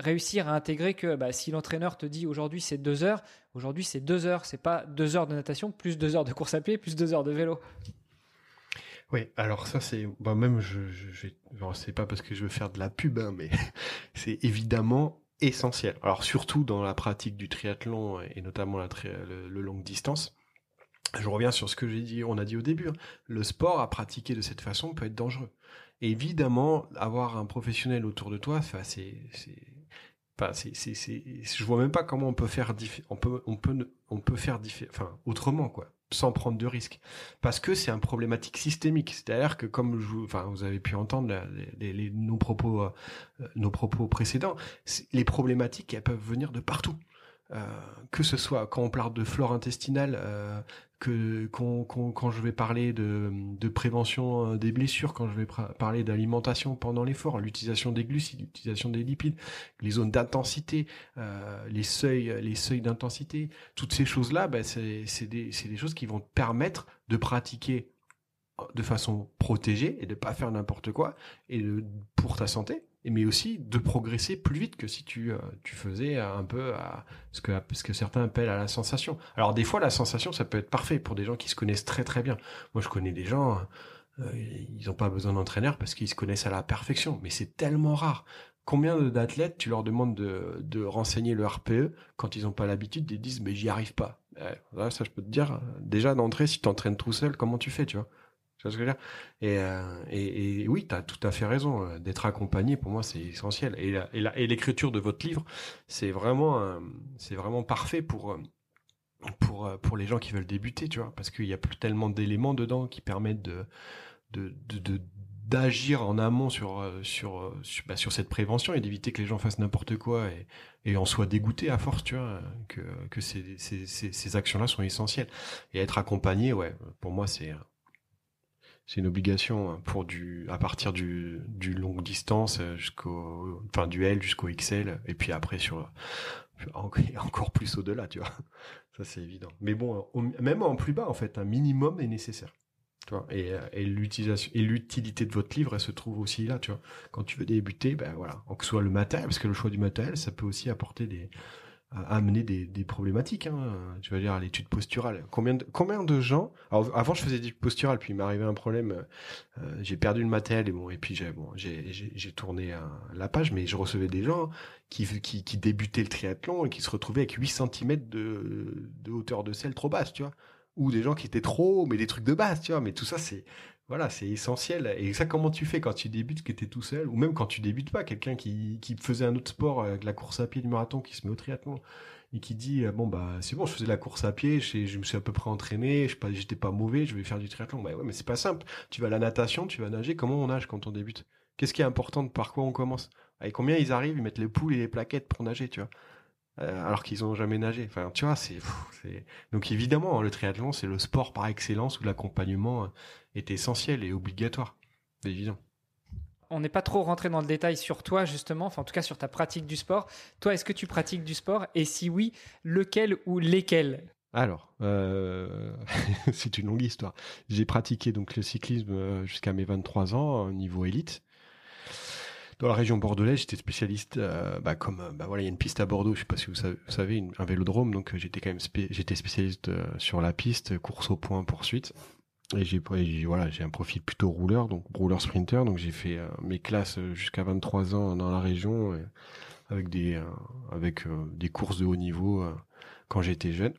réussir à intégrer que bah, si l'entraîneur te dit aujourd'hui c'est deux heures, aujourd'hui c'est deux heures, c'est pas deux heures de natation plus deux heures de course à pied plus deux heures de vélo. Oui, alors ça c'est, bah même je, je, je c'est pas parce que je veux faire de la pub, hein, mais c'est évidemment essentiel. Alors surtout dans la pratique du triathlon et notamment la le, longue distance. Je reviens sur ce que j'ai dit, on a dit au début. Hein. Le sport à pratiquer de cette façon peut être dangereux. évidemment, avoir un professionnel autour de toi, c'est Enfin, c'est, je vois même pas comment on peut faire on peut, on peut, on peut faire autrement, quoi, sans prendre de risques. Parce que c'est un problématique systémique. C'est-à-dire que comme je, vous avez pu entendre nos propos, euh, nos propos précédents, les problématiques, elles peuvent venir de partout. Euh, que ce soit quand on parle de flore intestinale, euh, que quand, je vais parler de, prévention euh, des blessures, quand je vais parler d'alimentation pendant l'effort, l'utilisation des glucides, l'utilisation des lipides, les zones d'intensité, les seuils, les seuils d'intensité, toutes ces choses-là, bah, c'est des, des choses qui vont te permettre de pratiquer de façon protégée et de pas faire n'importe quoi et pour ta santé mais aussi de progresser plus vite que si tu, euh, tu faisais un peu à ce que, ce que certains appellent à la sensation. Alors des fois, la sensation, ça peut être parfait pour des gens qui se connaissent très très bien. Moi, je connais des gens, euh, ils n'ont pas besoin d'entraîneur parce qu'ils se connaissent à la perfection, mais c'est tellement rare. Combien d'athlètes, tu leur demandes de, renseigner le RPE quand ils n'ont pas l'habitude, ils disent mais j'y arrive pas. ça, je peux te dire, déjà d'entrée, si tu t'entraînes tout seul, comment tu fais, tu vois? Tu vois ce que je veux dire? Et, euh, et, et, oui, tu as tout à fait raison. Euh, d'être accompagné, pour moi, c'est essentiel. Et, et l'écriture de votre livre, c'est vraiment, euh, c'est vraiment parfait pour, pour, pour les gens qui veulent débuter, tu vois, parce qu'il y a plus tellement d'éléments dedans qui permettent de, de, de, d'agir en amont sur sur sur, bah, sur cette prévention et d'éviter que les gens fassent n'importe quoi et, et en soient dégoûtés à force tu vois que que ces ces, ces, ces actions là sont essentielles et être accompagné ouais pour moi c'est c'est une obligation hein, pour du à partir du, du longue distance euh, jusqu'au enfin du L jusqu'au XL et puis après sur encore plus au-delà, tu vois. Ça c'est évident. Mais bon, même en plus bas en fait, un minimum est nécessaire. Tu vois, et, euh, et l'utilisation et l'utilité de votre livre, elle se trouve aussi là, tu vois. Quand tu veux débuter, ben voilà, que ce soit le matériel, parce que le choix du matériel, ça peut aussi apporter des, amener des, des problématiques. Hein. Tu vas dire l'étude posturale. Combien de, combien de gens avant je faisais des posturales, puis il m'est arrivé un problème. Euh, j'ai perdu le matériel et bon et puis j'ai bon j'ai tourné la page, mais je recevais des gens qui, qui qui débutaient le triathlon et qui se retrouvaient avec 8 cm de de hauteur de selle trop basse, tu vois. Ou des gens qui étaient trop mais des trucs de base, tu vois. Mais tout ça c'est voilà, c'est essentiel. Et ça, comment tu fais quand tu débutes, que tu es tout seul, ou même quand tu débutes pas, quelqu'un qui, qui faisait un autre sport, de la course à pied, du marathon, qui se met au triathlon, et qui dit, euh, bon, bah, c'est bon, je faisais la course à pied, je, me suis à peu près entraîné, je j'étais pas mauvais, je vais faire du triathlon. Bah ouais, mais c'est pas simple. Tu vas à la natation, tu vas nager, comment on nage quand on débute? Qu'est-ce qui est important, par quoi on commence? Avec combien ils arrivent, ils mettent les poules et les plaquettes pour nager, tu vois? Euh, alors qu'ils ont jamais nagé. Enfin, tu vois, c'est, donc évidemment, le triathlon, c'est le sport par excellence où l'accompagnement est essentiel et obligatoire, évident. On n'est pas trop rentré dans le détail sur toi justement, enfin en tout cas sur ta pratique du sport. Toi, est-ce que tu pratiques du sport? Et si oui, lequel ou lesquels? Alors, euh, c'est une longue histoire. J'ai pratiqué donc le cyclisme euh, jusqu'à mes 23 ans au niveau élite dans la région bordelaise, j'étais spécialiste, euh, bah, comme bah voilà, il y a une piste à Bordeaux, je sais pas si vous savez, un vélodrome, donc euh, j'étais quand même j'étais spécialiste euh, sur la piste, course au point, poursuite. Et j'ai voilà, un profil plutôt rouleur, donc rouleur sprinter, donc j'ai fait mes classes jusqu'à 23 ans dans la région avec des avec des courses de haut niveau quand j'étais jeune.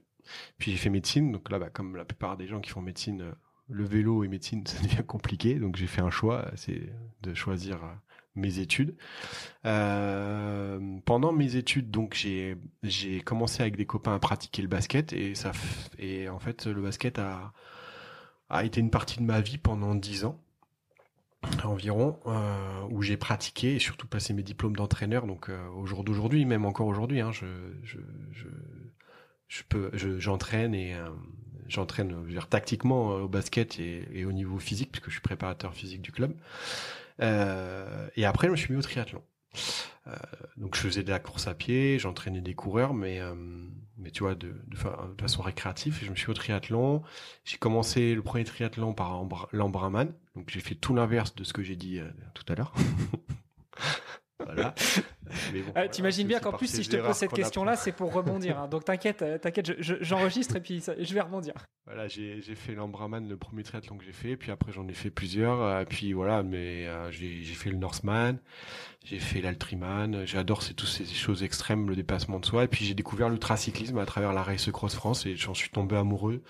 Puis j'ai fait médecine, donc là, bah, comme la plupart des gens qui font médecine, le vélo et médecine, ça devient compliqué. Donc j'ai fait un choix, c'est de choisir mes études. Euh, pendant mes études, donc j'ai j'ai commencé avec des copains à pratiquer le basket et ça et en fait le basket a a été une partie de ma vie pendant dix ans environ euh, où j'ai pratiqué et surtout passé mes diplômes d'entraîneur donc euh, au jour d'aujourd'hui même encore aujourd'hui hein, je, je, je j'entraîne et j'entraîne tactiquement au basket et, et, au niveau physique puisque je suis préparateur physique du club euh, et après, je me suis mis au triathlon. Euh, donc je faisais de la course à pied, j'entraînais des coureurs, mais euh, mais tu vois de, façon récréative. Je me suis au triathlon. J'ai commencé le premier triathlon par l'Ambraman, donc j'ai fait tout l'inverse de ce que j'ai dit tout à l'heure. voilà. Ah, t'imagines bien qu'en plus, si je te pose cette question-là, c'est pour rebondir. Hein. Donc t'inquiète, euh, t'inquiète, j'enregistre et puis je vais rebondir. Voilà, j'ai fait l'Ambraman, le premier triathlon que j'ai fait, puis après j'en ai fait plusieurs. Euh, puis voilà, mais euh, j'ai fait le Northman, j'ai fait l'Altriman. J'adore toutes ces choses extrêmes, le dépassement de soi. Et puis j'ai découvert l'ultracyclisme à travers la Race Cross France et j'en suis tombé amoureux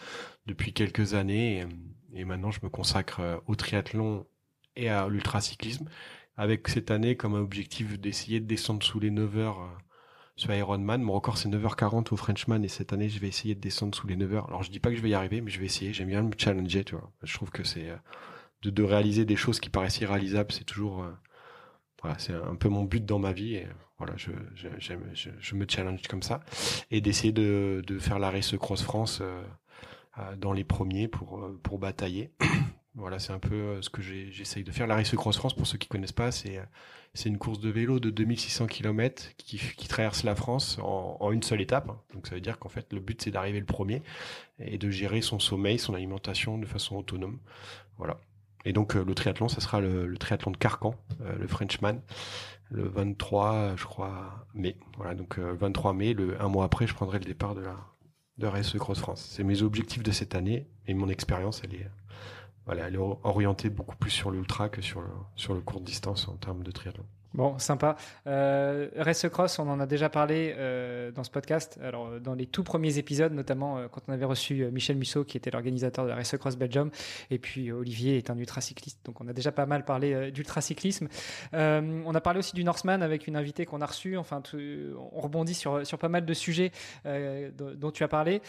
depuis quelques années. Et, et maintenant, je me consacre au triathlon et à l'ultracyclisme avec cette année comme objectif d'essayer de descendre sous les 9 heures euh, sur Ironman. Mon record c'est 9h40 au Frenchman et cette année je vais essayer de descendre sous les 9 heures. Alors je dis pas que je vais y arriver, mais je vais essayer. J'aime bien me challenger, tu vois. Je trouve que c'est euh, de, réaliser des choses qui paraissent irréalisables, c'est toujours euh, voilà, c'est un peu mon but dans ma vie voilà, je, me challenge comme ça et d'essayer de, faire la race Cross France dans les premiers pour batailler. Voilà, c'est un peu euh, ce que j'essaye de faire. La Race Cross France, pour ceux qui connaissent pas, c'est euh, c'est une course de vélo de 2600 km qui, traverse la France en, une seule étape. Donc ça veut dire qu'en fait le but c'est d'arriver le premier et de gérer son sommeil, son alimentation de façon autonome. Voilà. Et donc euh, le triathlon, ça sera le, le triathlon de Carcan, le Frenchman, le 23, je crois, mai. Voilà, donc 23 mai, le un mois après, je prendrai le départ de la de Race Cross France. C'est mes objectifs de cette année et mon expérience, elle est elle est orientée beaucoup plus sur l'ultra que sur le, sur le court distance en termes de triathlon. Bon, sympa. Euh, Race Cross, on en a déjà parlé euh, dans ce podcast. Alors, euh, dans les tout premiers épisodes, notamment euh, quand on avait reçu Michel Musso, qui était l'organisateur de la Race Cross Belgium, et puis Olivier est un ultracycliste. Donc, on a déjà pas mal parlé d'ultracyclisme. on a parlé aussi du Norseman avec une invitée qu'on a reçue. Enfin, on rebondit sur, sur pas mal de sujets dont tu as parlé.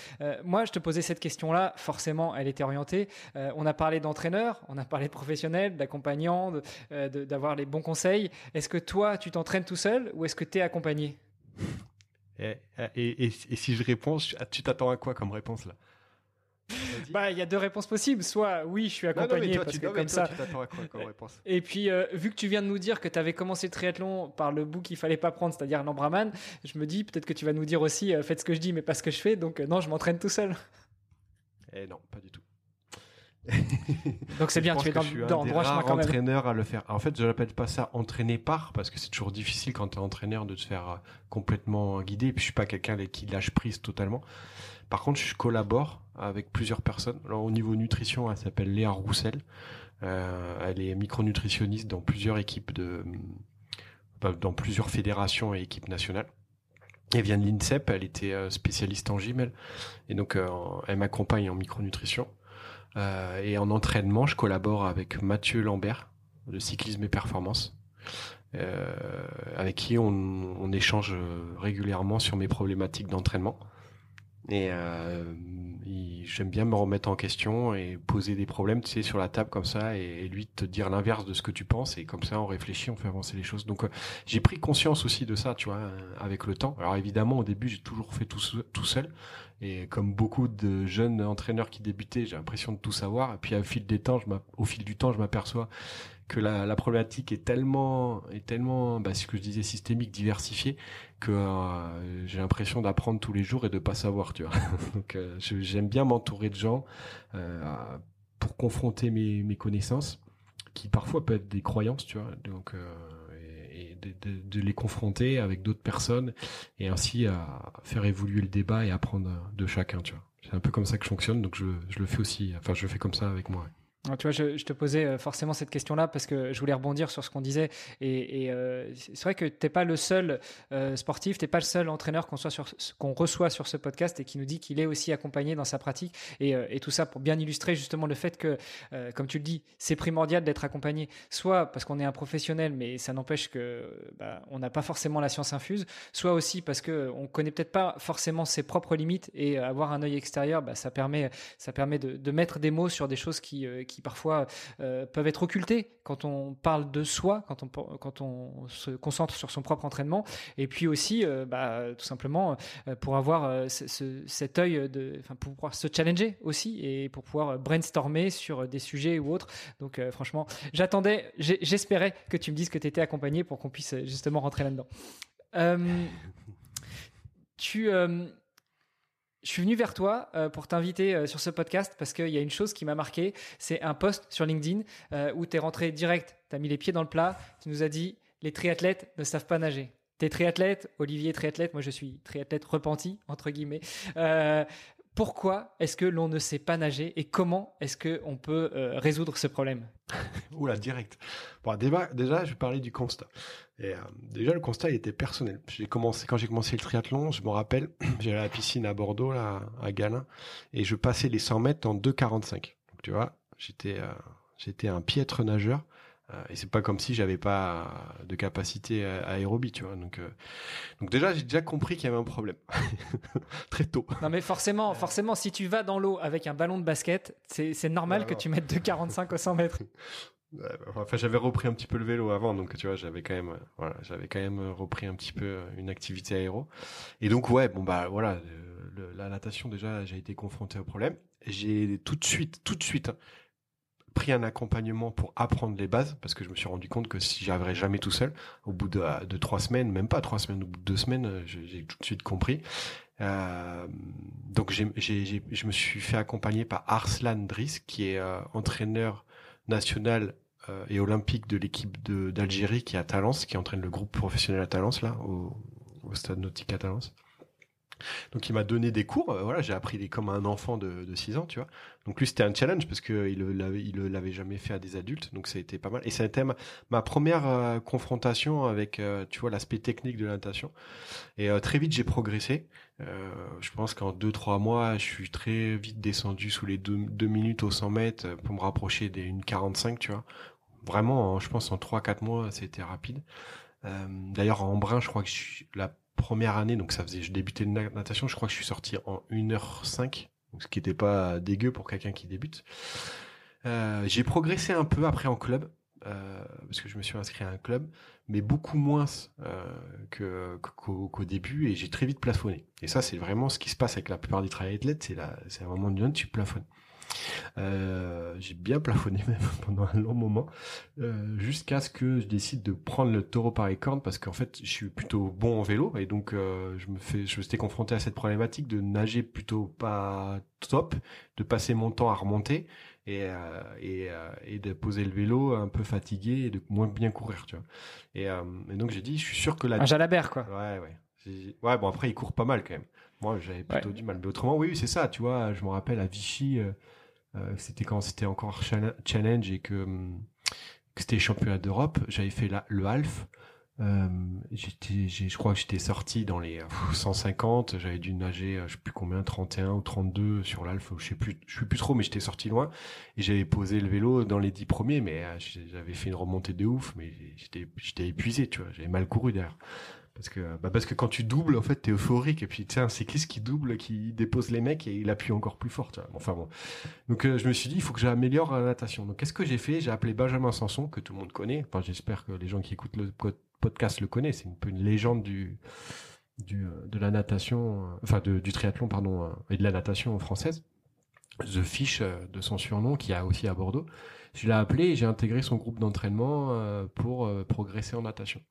moi, je te posais cette question-là. Forcément, elle était orientée. on a parlé d'entraîneur, on a parlé de professionnel, d'accompagnant, d'avoir les bons conseils. Est-ce que toi, tu t'entraînes tout seul ou est-ce que tu es accompagné et, et, si je réponds, tu t'attends à quoi comme réponse là bah, il y a deux réponses possibles. Soit oui, je suis accompagné parce que comme ça. Et puis, euh, vu que tu viens de nous dire que tu avais commencé le triathlon par le bout qu'il fallait pas prendre, c'est-à-dire l'Ambraman, je me dis peut-être que tu vas nous dire aussi euh, faites ce que je dis, mais pas ce que je fais. Donc euh, non, je m'entraîne tout seul. Eh non, pas du tout. Donc c'est bien, tu es dans, le droit chemin quand même. entraîneur à le faire. En fait, je n'appelle pas ça entraîner par, parce que c'est toujours difficile quand tu es entraîneur de te faire euh, complètement guider. Et puis je suis pas quelqu'un qui lâche prise totalement. Par contre, je collabore avec plusieurs personnes. Alors au niveau nutrition, elle s'appelle Léa Roussel. Euh, elle est micronutritionniste dans plusieurs équipes de, dans plusieurs fédérations et équipes nationales. Elle vient de l'INSEP, elle était euh, spécialiste en gym, Et donc, elle m'accompagne en micronutrition. Euh, et en entraînement, je collabore avec Mathieu Lambert de Cyclisme et Performance, euh, avec qui on, on, échange régulièrement sur mes problématiques d'entraînement. Et euh, j'aime bien me remettre en question et poser des problèmes, tu sais, sur la table comme ça, et, lui te dire l'inverse de ce que tu penses, et comme ça on réfléchit, on fait avancer les choses. Donc euh, j'ai pris conscience aussi de ça, tu vois, avec le temps. Alors évidemment, au début, j'ai toujours fait tout, tout seul, et comme beaucoup de jeunes entraîneurs qui débutaient, j'ai l'impression de tout savoir. Et puis au fil des temps, au fil du temps, je m'aperçois que la, problématique est tellement, est tellement, bah, ce que je disais, systémique, diversifiée, que euh, j'ai l'impression d'apprendre tous les jours et de pas savoir, tu vois. Donc euh, j'aime bien m'entourer de gens euh, pour confronter mes, connaissances, qui parfois peuvent être des croyances, tu vois. De, les confronter avec d'autres personnes et ainsi à faire évoluer le débat et apprendre de chacun, tu vois. C'est un peu comme ça que je fonctionne, donc je, je le fais aussi. Enfin, je le fais comme ça avec moi. Tu vois, je, te posais euh, forcément cette question-là parce que je voulais rebondir sur ce qu'on disait. Et, euh, c'est vrai que tu n'es pas le seul euh, sportif, tu n'es pas le seul entraîneur qu'on qu'on reçoit sur ce podcast et qui nous dit qu'il est aussi accompagné dans sa pratique. Et, euh, tout ça pour bien illustrer justement le fait que, comme tu le dis, c'est primordial d'être accompagné, soit parce qu'on est un professionnel, mais ça n'empêche que bah, on n'a pas forcément la science infuse, soit aussi parce qu'on ne connaît peut-être pas forcément ses propres limites et avoir un œil extérieur, bah, ça permet, ça permet de, mettre des mots sur des choses qui qui parfois euh, peuvent être occultés quand on parle de soi, quand on, quand on se concentre sur son propre entraînement, et puis aussi, euh, bah, tout simplement, euh, pour avoir cet œil, de, pour pouvoir se challenger aussi et pour pouvoir brainstormer sur des sujets ou autres. Donc, franchement, j'attendais, j'espérais que tu me dises que tu étais accompagné pour qu'on puisse justement rentrer là-dedans. tu je suis venu vers toi euh, pour t'inviter euh, sur ce podcast parce qu'il y a une chose qui m'a marqué, c'est un post sur LinkedIn euh, où tu es rentré direct, tu as mis les pieds dans le plat, tu nous as dit les triathlètes ne savent pas nager. Tu es triathlète, Olivier triathlète, moi je suis triathlète repenti, entre guillemets. Pourquoi est-ce que l'on ne sait pas nager et comment est-ce qu'on peut résoudre ce problème? Oula, direct. Déjà, je vais parler du constat. Et euh, déjà, le constat, il était personnel. J'ai commencé, quand j'ai commencé le triathlon, je me rappelle, j'allais à la piscine à Bordeaux, là, à Galin, et je passais les 100 mètres en 2,45. Donc, tu vois, j'étais, euh, j'étais un piètre nageur. Euh, et c'est pas comme si j'avais pas de capacité aérobie, tu vois. Donc, donc déjà, j'ai déjà compris qu'il y avait un problème très tôt. Non, mais forcément, forcément, si tu vas dans l'eau avec un ballon de basket, c'est normal que tu mettes 2,45 au 100 mètres. Enfin, j'avais repris un petit peu le vélo avant, donc tu vois, j'avais quand même, voilà, j'avais quand même repris un petit peu euh, une activité aéro. Et donc ouais, bon bah voilà, la natation déjà, j'ai été confronté au problème. J'ai tout de suite, tout de suite hein, pris un accompagnement pour apprendre les bases, parce que je me suis rendu compte que si j'arriverais jamais tout seul, au bout de, trois semaines, même pas trois semaines, au bout de deux semaines, euh, j'ai tout de suite compris. Euh, donc j'ai, je me suis fait accompagner par Arslan Driss, qui est euh, entraîneur national et olympique de l'équipe d'Algérie qui est à Talence, qui entraîne le groupe professionnel à Talence, là, au, au stade nautique à Talence. Donc il m'a donné des cours, euh, voilà, j'ai appris comme un enfant de, de 6 ans, tu vois. Donc lui c'était un challenge parce qu'il il l'avait jamais fait à des adultes, donc ça a été pas mal. Et ça a été ma, première euh, confrontation avec, euh, tu vois, l'aspect technique de la natation. Et très vite j'ai progressé. je pense qu'en 2-3 mois, je suis très vite descendu sous les 2, minutes au 100 mètres pour me rapprocher des 1,45, tu vois. Vraiment, je pense en 3-4 mois, c'était rapide. D'ailleurs, en brun, je crois que je suis la première année, donc ça faisait, je débutais de natation, je crois que je suis sorti en 1h05, ce qui n'était pas dégueu pour quelqu'un qui débute. Euh, j'ai progressé un peu après en club, euh, parce que je me suis inscrit à un club, mais beaucoup moins euh, qu'au début, et j'ai très vite plafonné. Et ça, c'est vraiment ce qui se passe avec la plupart des triathlètes, c'est c'est un moment donné, tu plafonnes. Euh, j'ai bien plafonné même pendant un long moment, euh, jusqu'à ce que je décide de prendre le taureau par les cornes parce qu'en fait je suis plutôt bon en vélo et donc euh, je me fais, je m'étais confronté à cette problématique de nager plutôt pas top, de passer mon temps à remonter et et, et de poser le vélo un peu fatigué et de moins bien courir, tu vois. Et, et donc j'ai dit, je suis sûr que la un jalabert quoi. Ouais ouais. Ouais, bon, après, il court pas mal quand même. Moi, j'avais plutôt du mal. Mais autrement, oui, c'est ça, tu vois. Je me rappelle à Vichy, euh, c'était quand c'était encore challenge et que, hum, c'était championnat d'Europe. J'avais fait le half. Euh, j'étais, je crois que j'étais sorti dans les 150. J'avais dû nager, euh, je sais plus combien, 31 ou 32 sur l'alpha. Je sais plus, je sais plus trop, mais j'étais sorti loin et j'avais posé le vélo dans les 10 premiers. Mais euh, j'avais fait une remontée de ouf, mais j'étais, épuisé, tu vois. J'avais mal couru derrière. Parce que, bah parce que quand tu doubles, en fait, t'es euphorique. Et puis, tu sais, un cycliste qui double, qui dépose les mecs et il appuie encore plus fort. Enfin bon. Donc, euh, je me suis dit, il faut que j'améliore la natation. Donc, qu'est-ce que j'ai fait? J'ai appelé Benjamin Sanson, que tout le monde connaît. Enfin, j'espère que les gens qui écoutent le podcast le connaissent. C'est un peu une légende du, du euh, de la natation, euh, enfin, de, du triathlon, pardon, et de la natation française. The Fish, de son surnom, qui a aussi à Bordeaux. Je l'ai appelé et j'ai intégré son groupe d'entraînement pour progresser en natation.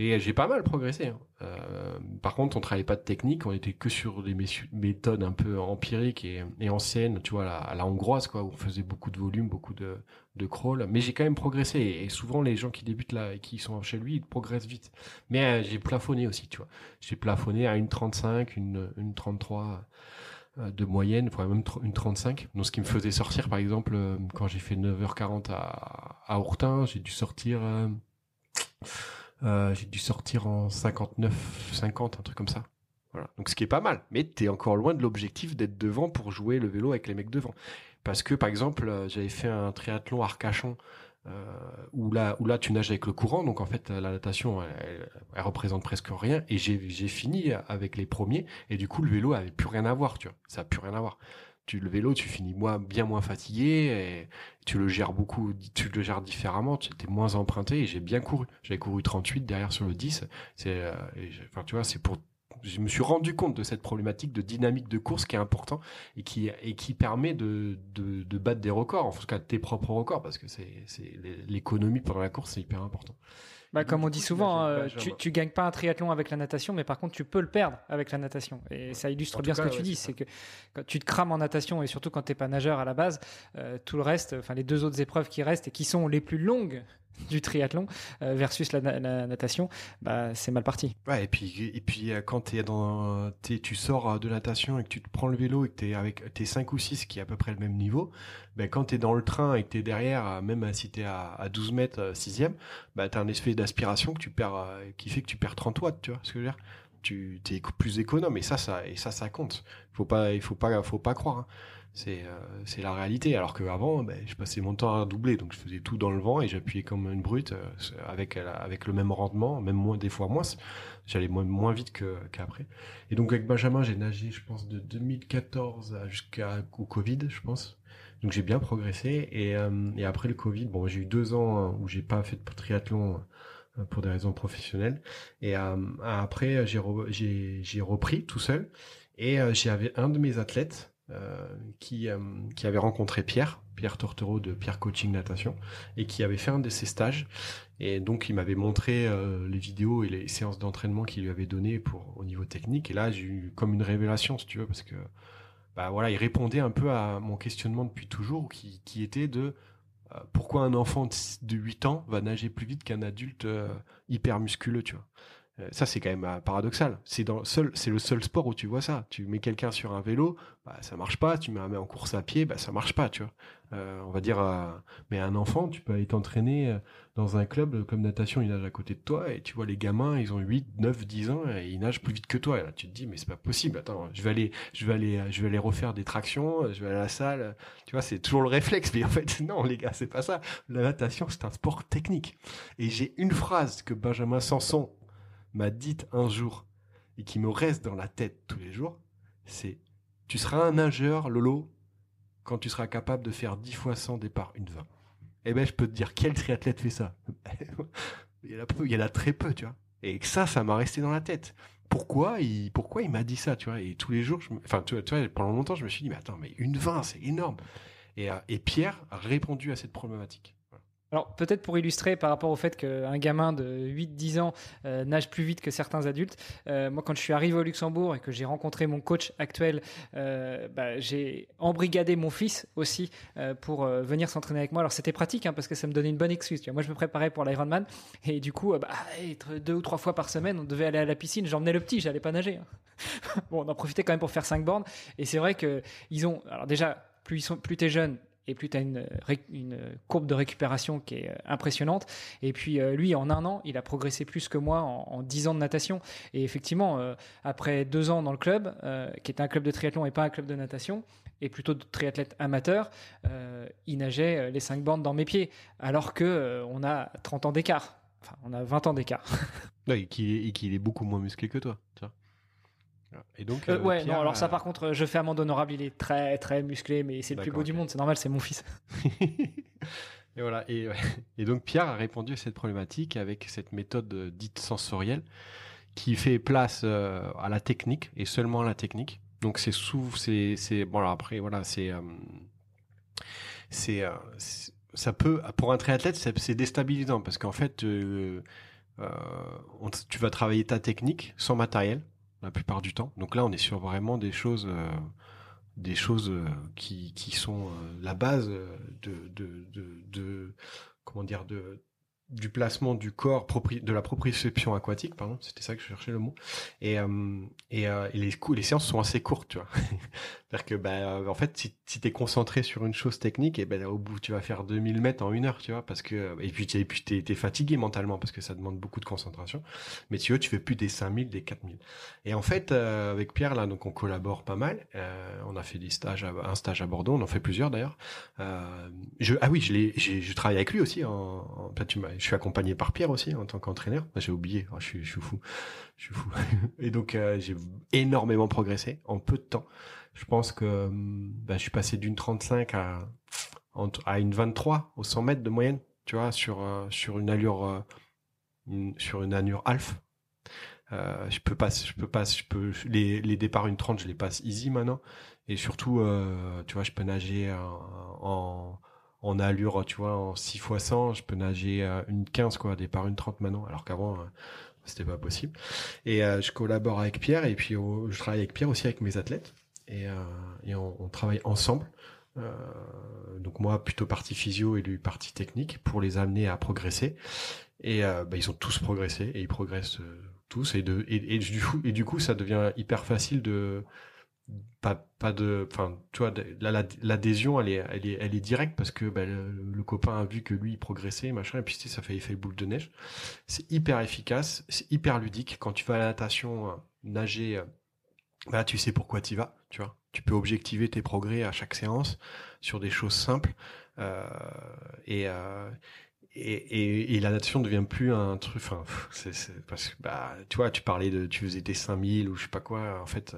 Et j'ai pas mal progressé. Hein. Euh, par contre, on travaillait pas de technique, on était que sur des méthodes un peu empiriques et, anciennes, tu vois, à la, hongroise, quoi, où on faisait beaucoup de volume, beaucoup de, crawl. Mais j'ai quand même progressé. Et souvent, les gens qui débutent là et qui sont chez lui, ils progressent vite. Mais euh, j'ai plafonné aussi, tu vois. J'ai plafonné à une 35, une, une 33 euh, de moyenne, enfin même une 35. Donc ce qui me faisait sortir, par exemple, quand j'ai fait 9h40 à, à Ourtin, j'ai dû sortir... j'ai dû sortir en 59, 50, un truc comme ça. Voilà. Donc ce qui est pas mal, mais t'es encore loin de l'objectif d'être devant pour jouer le vélo avec les mecs devant. Parce que par exemple, euh, j'avais fait un triathlon Arcachon euh, où là où là tu nages avec le courant, donc en fait la natation elle, représente presque rien. Et j'ai fini avec les premiers et du coup le vélo avait plus rien à voir, tu vois. Ça a plus rien à voir tu le vélo, tu finis bien moins fatigué et tu le gères beaucoup, tu le gères différemment, tu étais moins emprunté et j'ai bien couru. J'avais couru 38 derrière sur le 10. C'est, euh, c'est pour, je me suis rendu compte de cette problématique de dynamique de course qui est important et qui, et qui permet de, battre des records, en tout cas tes propres records parce que c'est l'économie pendant la course, c'est hyper important. Bah, comme on dit souvent, euh, tu, tu gagnes pas un triathlon avec la natation, mais par contre, tu peux le perdre avec la natation. Et ça illustre bien ce que tu dis, c'est que quand tu te crames en natation, et surtout quand tu n'es pas nageur à la base, euh, tout le reste, enfin les deux autres épreuves qui restent et qui sont les plus longues du triathlon euh, versus la, natation, bah, c'est mal parti. Ouais, et puis, et puis euh, quand es dans, tu sors euh, de natation et que tu te prends le vélo et que tu es avec tes 5 ou 6 qui est à peu près le même niveau, ben, quand tu es dans le train et que tu es derrière, même si tu es à, à 12 mètres, 6 bah, tu as un effet d'aspiration qui fait que tu perds 30 watts, tu vois ce que je veux dire? Tu es plus économe et ça ça et ça ça compte faut pas il faut pas faut pas croire hein. C'est euh, la réalité. Alors qu'avant, ben, je passais mon temps à doubler, donc je faisais tout dans le vent et j'appuyais comme une brute euh, avec avec le même rendement, même moins des fois moins. J'allais moins moins vite qu'après. Et donc avec Benjamin, j'ai nagé, je pense, de 2014 jusqu'au Covid, je pense. Donc j'ai bien progressé et, euh, et après le Covid, bon, j'ai eu deux ans où j'ai pas fait de triathlon pour des raisons professionnelles. Et après, j'ai j'ai repris tout seul et j'avais un de mes athlètes euh, qui, euh, qui avait rencontré Pierre, Pierre Tortereau de Pierre Coaching Natation, et qui avait fait un de ses stages. Et donc, il m'avait montré euh, les vidéos et les séances d'entraînement qu'il lui avait données au niveau technique. Et là, j'ai eu comme une révélation, si tu veux, parce que bah voilà, il répondait un peu à mon questionnement depuis toujours, qui, qui était de pourquoi un enfant de 8 ans va nager plus vite qu'un adulte hyper musculeux, tu vois. Euh, ça, c'est quand même euh, paradoxal. C'est le seul sport où tu vois ça. Tu mets quelqu'un sur un vélo, bah, ça marche pas. Tu mets un mec en course à pied, bah, ça marche pas, tu vois. Euh, on va dire, mais un enfant, tu peux aller t'entraîner dans un club comme natation, il nage à côté de toi et tu vois les gamins, ils ont 8, 9, 10 ans et ils nagent plus vite que toi. Et là, tu te dis, mais c'est pas possible. Attends, je vais aller, je vais aller, je vais aller refaire des tractions, je vais aller à la salle. Tu vois, c'est toujours le réflexe. Mais en fait, non, les gars, c'est pas ça. La natation, c'est un sport technique. Et j'ai une phrase que Benjamin Sanson m'a dit un jour et qui me reste dans la tête tous les jours, c'est tu seras un nageur, Lolo, quand tu seras capable de faire 10 fois 100 départ, une 20. Eh ben, je peux te dire, quel triathlète fait ça il, y en a très peu, tu vois. Et ça, ça m'a resté dans la tête. Pourquoi il, pourquoi il m'a dit ça, tu vois? Et tous les jours, pendant longtemps, je me suis dit, mais attends, mais une 20, c'est énorme. Euh, et Pierre a répondu à cette problématique. Alors peut-être pour illustrer par rapport au fait qu'un gamin de 8-10 ans euh, nage plus vite que certains adultes, euh, moi quand je suis arrivé au Luxembourg et que j'ai rencontré mon coach actuel, euh, bah, j'ai embrigadé mon fils aussi pour venir s'entraîner avec moi. Alors c'était pratique hein, parce que ça me donnait une bonne excuse. Moi je me préparais pour l'Ironman et du coup bah, deux ou trois fois par semaine on devait aller à la piscine. J'emmenais le petit, j'allais pas nager. Hein. bon on en profitait quand même pour faire 5 bornes et c'est vrai que ils ont alors déjà plus ils sont plus t'es jeune et plus tu as une, courbe de récupération qui est euh, impressionnante. Et puis euh, lui, en un an, il a progressé plus que moi en, dix ans de natation. Et effectivement, euh, après deux ans dans le club, qui était un club de triathlon et pas un club de natation, et plutôt de triathlète amateur, il nageait les cinq bandes dans mes pieds, alors que on a 30 ans d'écart. Enfin, on a 20 ans d'écart. et qu'il est beaucoup moins musclé que toi. Et donc, euh, euh, ouais, non, alors ça par contre, je fais amende honorable, il est très très musclé, mais c'est le plus beau du monde, c'est normal, c'est mon fils. et voilà, et, et, donc Pierre a répondu à cette problématique avec cette méthode euh, dite sensorielle qui fait place à la technique et seulement à la technique. Donc c'est sous, c'est, c'est bon alors après voilà, c'est c'est ça peut pour un triathlète c'est déstabilisant parce qu'en fait tu vas travailler ta technique sans matériel la plupart du temps. Donc là, on est sur vraiment des choses, euh, des choses euh, qui, sont euh, la base de, de, de, de, comment dire, de du placement du corps, de la proprioception aquatique, pardon, c'était ça que je cherchais le mot. Et, euh, et, euh, et les, séances sont assez courtes, tu vois. C'est-à-dire que, bah, euh, en fait, si, si tu es concentré sur une chose technique, et ben au bout, tu vas faire 2000 mètres en une heure, tu vois, parce que, et puis, et puis t'es, es fatigué mentalement parce que ça demande beaucoup de concentration. Mais tu vois, tu fais plus des 5000, des 4000. Et en fait, avec Pierre, là, donc on collabore pas mal. on a fait des stages, un stage à Bordeaux, on en fait plusieurs d'ailleurs. ah oui, je l'ai, je travaille avec lui aussi en, en tu m'as je suis accompagné par Pierre aussi en tant qu'entraîneur. J'ai oublié, oh, je, suis, fou, je suis fou. Et donc euh, j'ai énormément progressé en peu de temps. Je pense que hum, bah, je suis passé d'une 35 à une 23 au 100 mètres de moyenne, tu vois, sur euh, sur une allure euh, sur une allure alpha. je peux pas, je peux pas, je peux les les départs une 30, je les passe easy maintenant. Et surtout, tu vois, je peux nager en allure, tu vois, en 6 x 100, je peux nager une 15, quoi, départ une 30 maintenant, alors qu'avant, euh, c'était pas possible. Et euh, je collabore avec Pierre, et puis je travaille avec Pierre aussi avec mes athlètes, et, euh, on, travaille ensemble. donc moi, plutôt partie physio et lui partie technique, pour les amener à progresser. Et bah, ils ont tous progressé, et ils progressent tous, et, et, et du coup, ça devient hyper facile de pas pas de enfin tu l'adhésion elle est elle est elle est directe parce que bah, le, copain a vu que lui il progressait machin et puis ça fait effet boule de neige. C'est hyper efficace c'est hyper ludique. Quand tu vas à la natation euh, nager euh, bah tu sais pourquoi tu vas tu vois. Tu peux objectiver tes progrès à chaque séance sur des choses simples euh, et, et, et, la natation devient plus un truc enfin parce que bah tu vois tu parlais de tu faisais tes 5000 ou je sais pas quoi en fait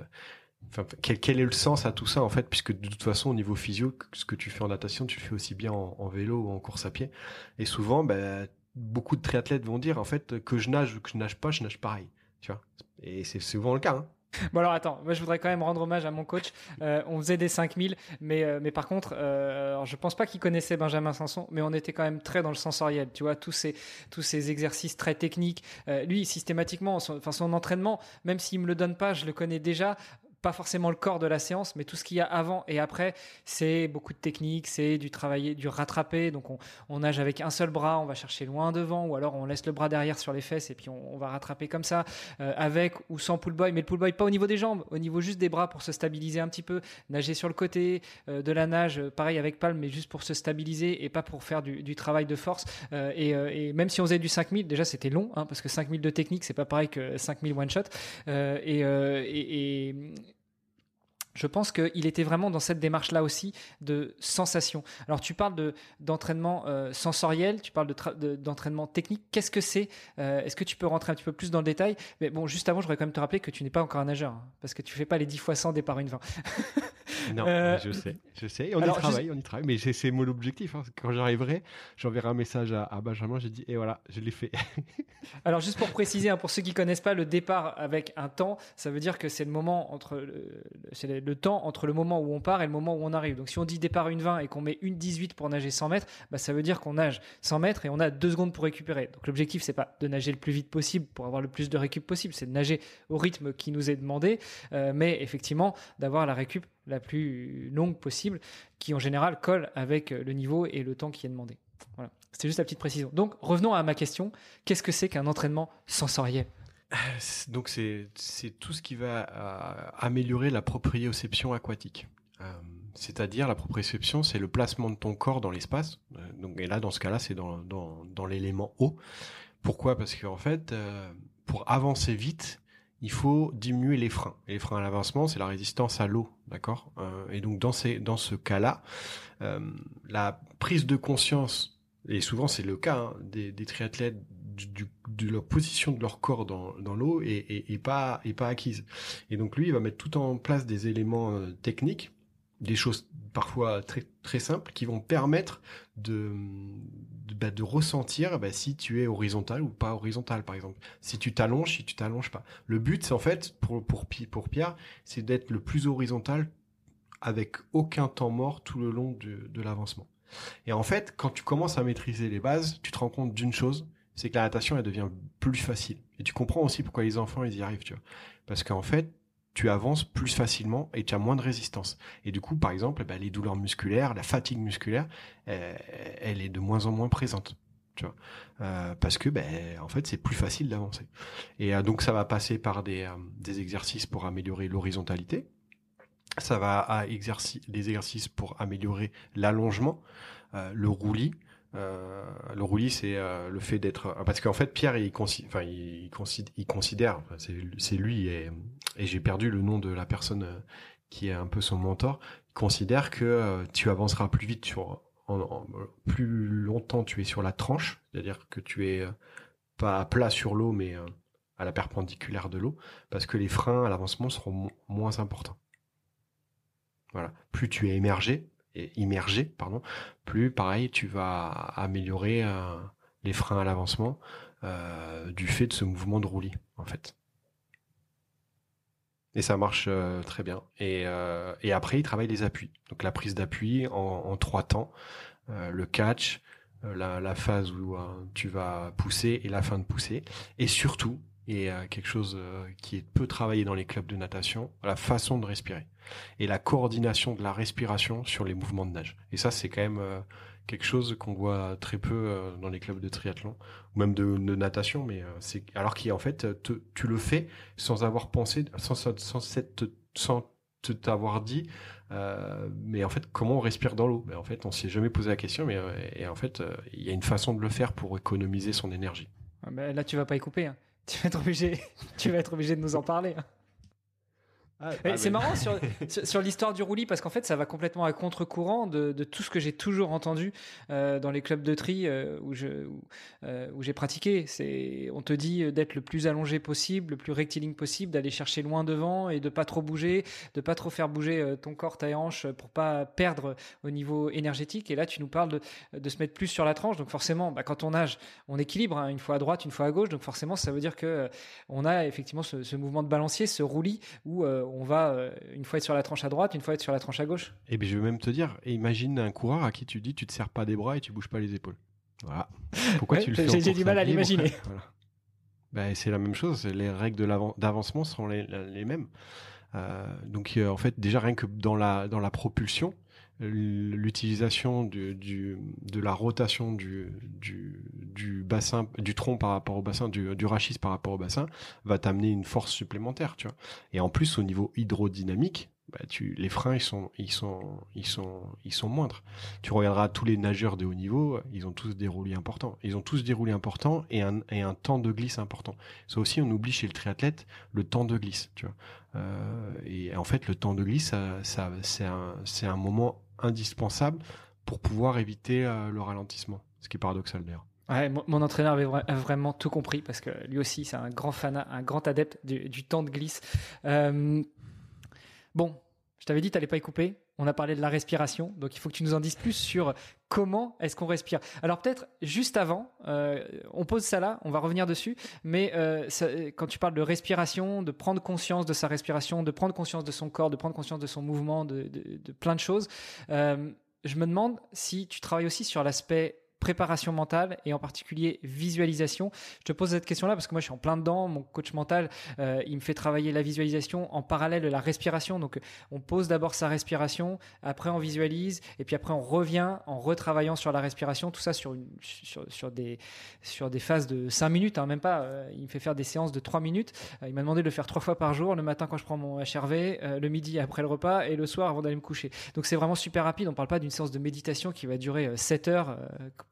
quel, est le sens à tout ça en fait puisque de toute façon au niveau physio ce que tu fais en natation tu le fais aussi bien en, vélo ou en course à pied et souvent bah, beaucoup de triathlètes vont dire en fait que je nage ou que je nage pas je nage pareil tu vois et c'est souvent le cas hein. Bon alors attends, moi je voudrais quand même rendre hommage à mon coach. Euh, on faisait des 5000, mais euh, mais par contre, euh, alors je pense pas qu'il connaissait Benjamin Sanson, mais on était quand même très dans le sensoriel. Tu vois tous ces tous ces exercices très techniques. lui systématiquement, son, enfin son entraînement, même s'il me le donne pas, je le connais déjà pas forcément le corps de la séance, mais tout ce qu'il y a avant et après, c'est beaucoup de techniques, c'est du travailler, du rattraper. Donc on, nage avec un seul bras, on va chercher loin devant, ou alors on laisse le bras derrière sur les fesses et puis on, va rattraper comme ça, euh, avec ou sans pull boy, mais le pull boy pas au niveau des jambes, au niveau juste des bras pour se stabiliser un petit peu, nager sur le côté euh, de la nage, pareil avec palme, mais juste pour se stabiliser et pas pour faire du, travail de force. et, même si on faisait du 5000, déjà c'était long, hein, parce que 5000 de technique, c'est pas pareil que 5000 one shot. et je pense qu'il était vraiment dans cette démarche-là aussi de sensation. Alors tu parles de d'entraînement euh, sensoriel, tu parles de d'entraînement technique. Qu'est-ce que c'est euh, Est-ce que tu peux rentrer un petit peu plus dans le détail? Mais bon, juste avant, je voudrais quand même te rappeler que tu n'es pas encore un nageur, hein, parce que tu fais pas les 10 fois 100 départ une 20. non, euh, je sais, je sais. On y travaille, on y travaille. Mais c'est mon objectif. Hein. Quand j'arriverai, j'enverrai un message à, Benjamin. J'ai dit, et voilà, je l'ai fait. Alors juste pour préciser, hein, pour ceux qui connaissent pas, le départ avec un temps, ça veut dire que c'est le moment entre le, le temps entre le moment où on part et le moment où on arrive. Donc si on dit départ une 20 et qu'on met une 18 pour nager 100 mètres, bah, ça veut dire qu'on nage 100 mètres et on a deux secondes pour récupérer. Donc l'objectif c'est pas de nager le plus vite possible pour avoir le plus de récup possible, c'est de nager au rythme qui nous est demandé, euh, mais effectivement d'avoir la récup la plus longue possible, qui en général colle avec le niveau et le temps qui est demandé. Voilà. C'était juste la petite précision. Donc revenons à ma question. Qu'est-ce que c'est qu'un entraînement sensoriel? Donc c'est tout ce qui va euh, améliorer la proprioception aquatique. Euh, c'est-à-dire la proprioception, c'est le placement de ton corps dans l'espace. Euh, donc et là dans ce cas-là, c'est dans, l'élément eau. Pourquoi? Parce qu'en fait, pour avancer vite, il faut diminuer les freins. Et les freins à l'avancement, c'est la résistance à l'eau, d'accord? Et donc dans ce cas-là, la prise de conscience et souvent c'est le cas hein, des triathlètes de leur position de leur corps dans, l'eau et, pas, et pas acquise. Et donc lui, il va mettre tout en place des éléments euh, techniques, des choses parfois très, simples qui vont permettre de, de, bah, ressentir bah, si tu es horizontal ou pas horizontal, par exemple. Si tu t'allonges, si tu t'allonges pas. Le but, c'est en fait, pour, pour, Pierre, c'est d'être le plus horizontal avec aucun temps mort tout le long de l'avancement. Et en fait, quand tu commences à maîtriser les bases, tu te rends compte d'une chose, c'est que la natation, elle devient plus facile. Et tu comprends aussi pourquoi les enfants, ils y arrivent, tu vois. Parce qu'en fait, tu avances plus facilement et tu as moins de résistance. Et du coup, par exemple, bah, les douleurs musculaires, la fatigue musculaire, euh, elle est de moins en moins présente. Tu euh, parce que ben en fait c'est plus facile d'avancer et euh, donc ça va passer par des, exercices pour améliorer l'horizontalité ça va à des exercices pour améliorer l'allongement le roulis euh, le roulis, c'est euh, le fait d'être parce qu'en fait Pierre, il, il considère, c'est lui et, j'ai perdu le nom de la personne euh, qui est un peu son mentor. Il considère que tu avanceras plus vite sur, plus longtemps tu es sur la tranche, c'est-à-dire que tu es pas à plat sur l'eau, mais à la perpendiculaire de l'eau, parce que les freins à l'avancement seront moins importants. Voilà. Plus tu es émergé, immergé, pardon, plus pareil, tu vas améliorer euh, les freins à l'avancement euh, du fait de ce mouvement de roulis, en fait. Et ça marche euh, très bien. Et, après, il travaille les appuis. Donc la prise d'appui en, trois temps, le catch, la, phase où tu vas pousser et la fin de pousser. Et surtout, et quelque chose qui est peu travaillé dans les clubs de natation, la façon de respirer et la coordination de la respiration sur les mouvements de nage. Et ça, c'est quand même euh, quelque chose qu'on voit très peu euh, dans les clubs de triathlon ou même de, natation, mais euh, c'est alors qu'en fait, tu le fais sans avoir pensé, sans sans cette, sans t'avoir dit, mais en fait, comment on respire dans l'eau? Ben, En fait, on s'est jamais posé la question, mais et en fait, il y a une façon de le faire pour économiser son énergie. Ah, ben, là, tu vas pas y couper. Hein. Tu vas être obligé, de nous en parler. Ah, ah, c'est marrant sur, sur, l'histoire du roulis parce qu'en fait ça va complètement à contre-courant de, de, tout ce que j'ai toujours entendu euh, dans les clubs de tri euh, où je euh, où, j'ai pratiqué. C'est on te dit d'être le plus allongé possible, le plus rectiligne possible, d'aller chercher loin devant et de pas trop bouger, de pas trop faire bouger ton corps, ta hanche pour pas perdre au niveau énergétique. Et là tu nous parles de, de se mettre plus sur la tranche. Donc forcément, bah, quand on nage, on équilibre hein, une fois à droite, une fois à gauche. Donc forcément ça veut dire que on a effectivement ce, ce mouvement de balancier, ce roulis où on va euh, une fois être sur la tranche à droite, une fois être sur la tranche à gauche. Et eh bien je vais même te dire, imagine un coureur à qui tu dis tu te serres pas des bras et tu bouges pas les épaules. Voilà. Pourquoi tu le fais J'ai du mal à l'imaginer. Ben, c'est la même chose, les règles d'avancement sont les, mêmes. donc en fait déjà rien que dans la dans la propulsion, l'utilisation du, du, de la rotation du, du, du, bassin, du tronc par rapport au bassin, du, du rachis par rapport au bassin, va t'amener une force supplémentaire, tu vois. Et en plus, au niveau hydrodynamique, bah, tu, les freins, ils sont, ils sont, ils sont, ils sont moindres. Tu regarderas tous les nageurs de haut niveau, ils ont tous des roulis importants. Ils ont tous des roulis importants et un, et un temps de glisse important. Ça aussi, on oublie chez le triathlète le temps de glisse, tu vois. Euh, et en fait, le temps de glisse, ça, c'est un, c'est un moment indispensable pour pouvoir éviter euh, le ralentissement. Ce qui est paradoxal d'ailleurs. Mon, entraîneur avait vraiment tout compris parce que lui aussi, c'est un grand fan, un grand adepte du, temps de glisse. Euh, bon, je t'avais dit, tu n'allais pas y couper. On a parlé de la respiration, donc il faut que tu nous en dises plus sur comment est-ce qu'on respire? Alors peut-être juste avant, euh, on pose ça là, on va revenir dessus, mais quand tu parles de respiration, de prendre conscience de sa respiration, de prendre conscience de son corps, de prendre conscience de son mouvement, de, de plein de choses, je me demande si tu travailles aussi sur l'aspect préparation mentale et en particulier visualisation. Je te pose cette question-là parce que moi je suis en plein dedans. Mon coach mental, euh, il me fait travailler la visualisation en parallèle de la respiration. Donc on pose d'abord sa respiration, après on visualise et puis après on revient en retravaillant sur la respiration. Tout ça sur, sur, des, sur des phases de 5 minutes, hein, même pas. Euh, il me fait faire des séances de 3 minutes. Euh, il m'a demandé de le faire trois fois par jour, le matin quand je prends mon HRV, le midi après le repas et le soir avant d'aller me coucher. Donc c'est vraiment super rapide. On parle pas d'une séance de méditation qui va durer 7 heures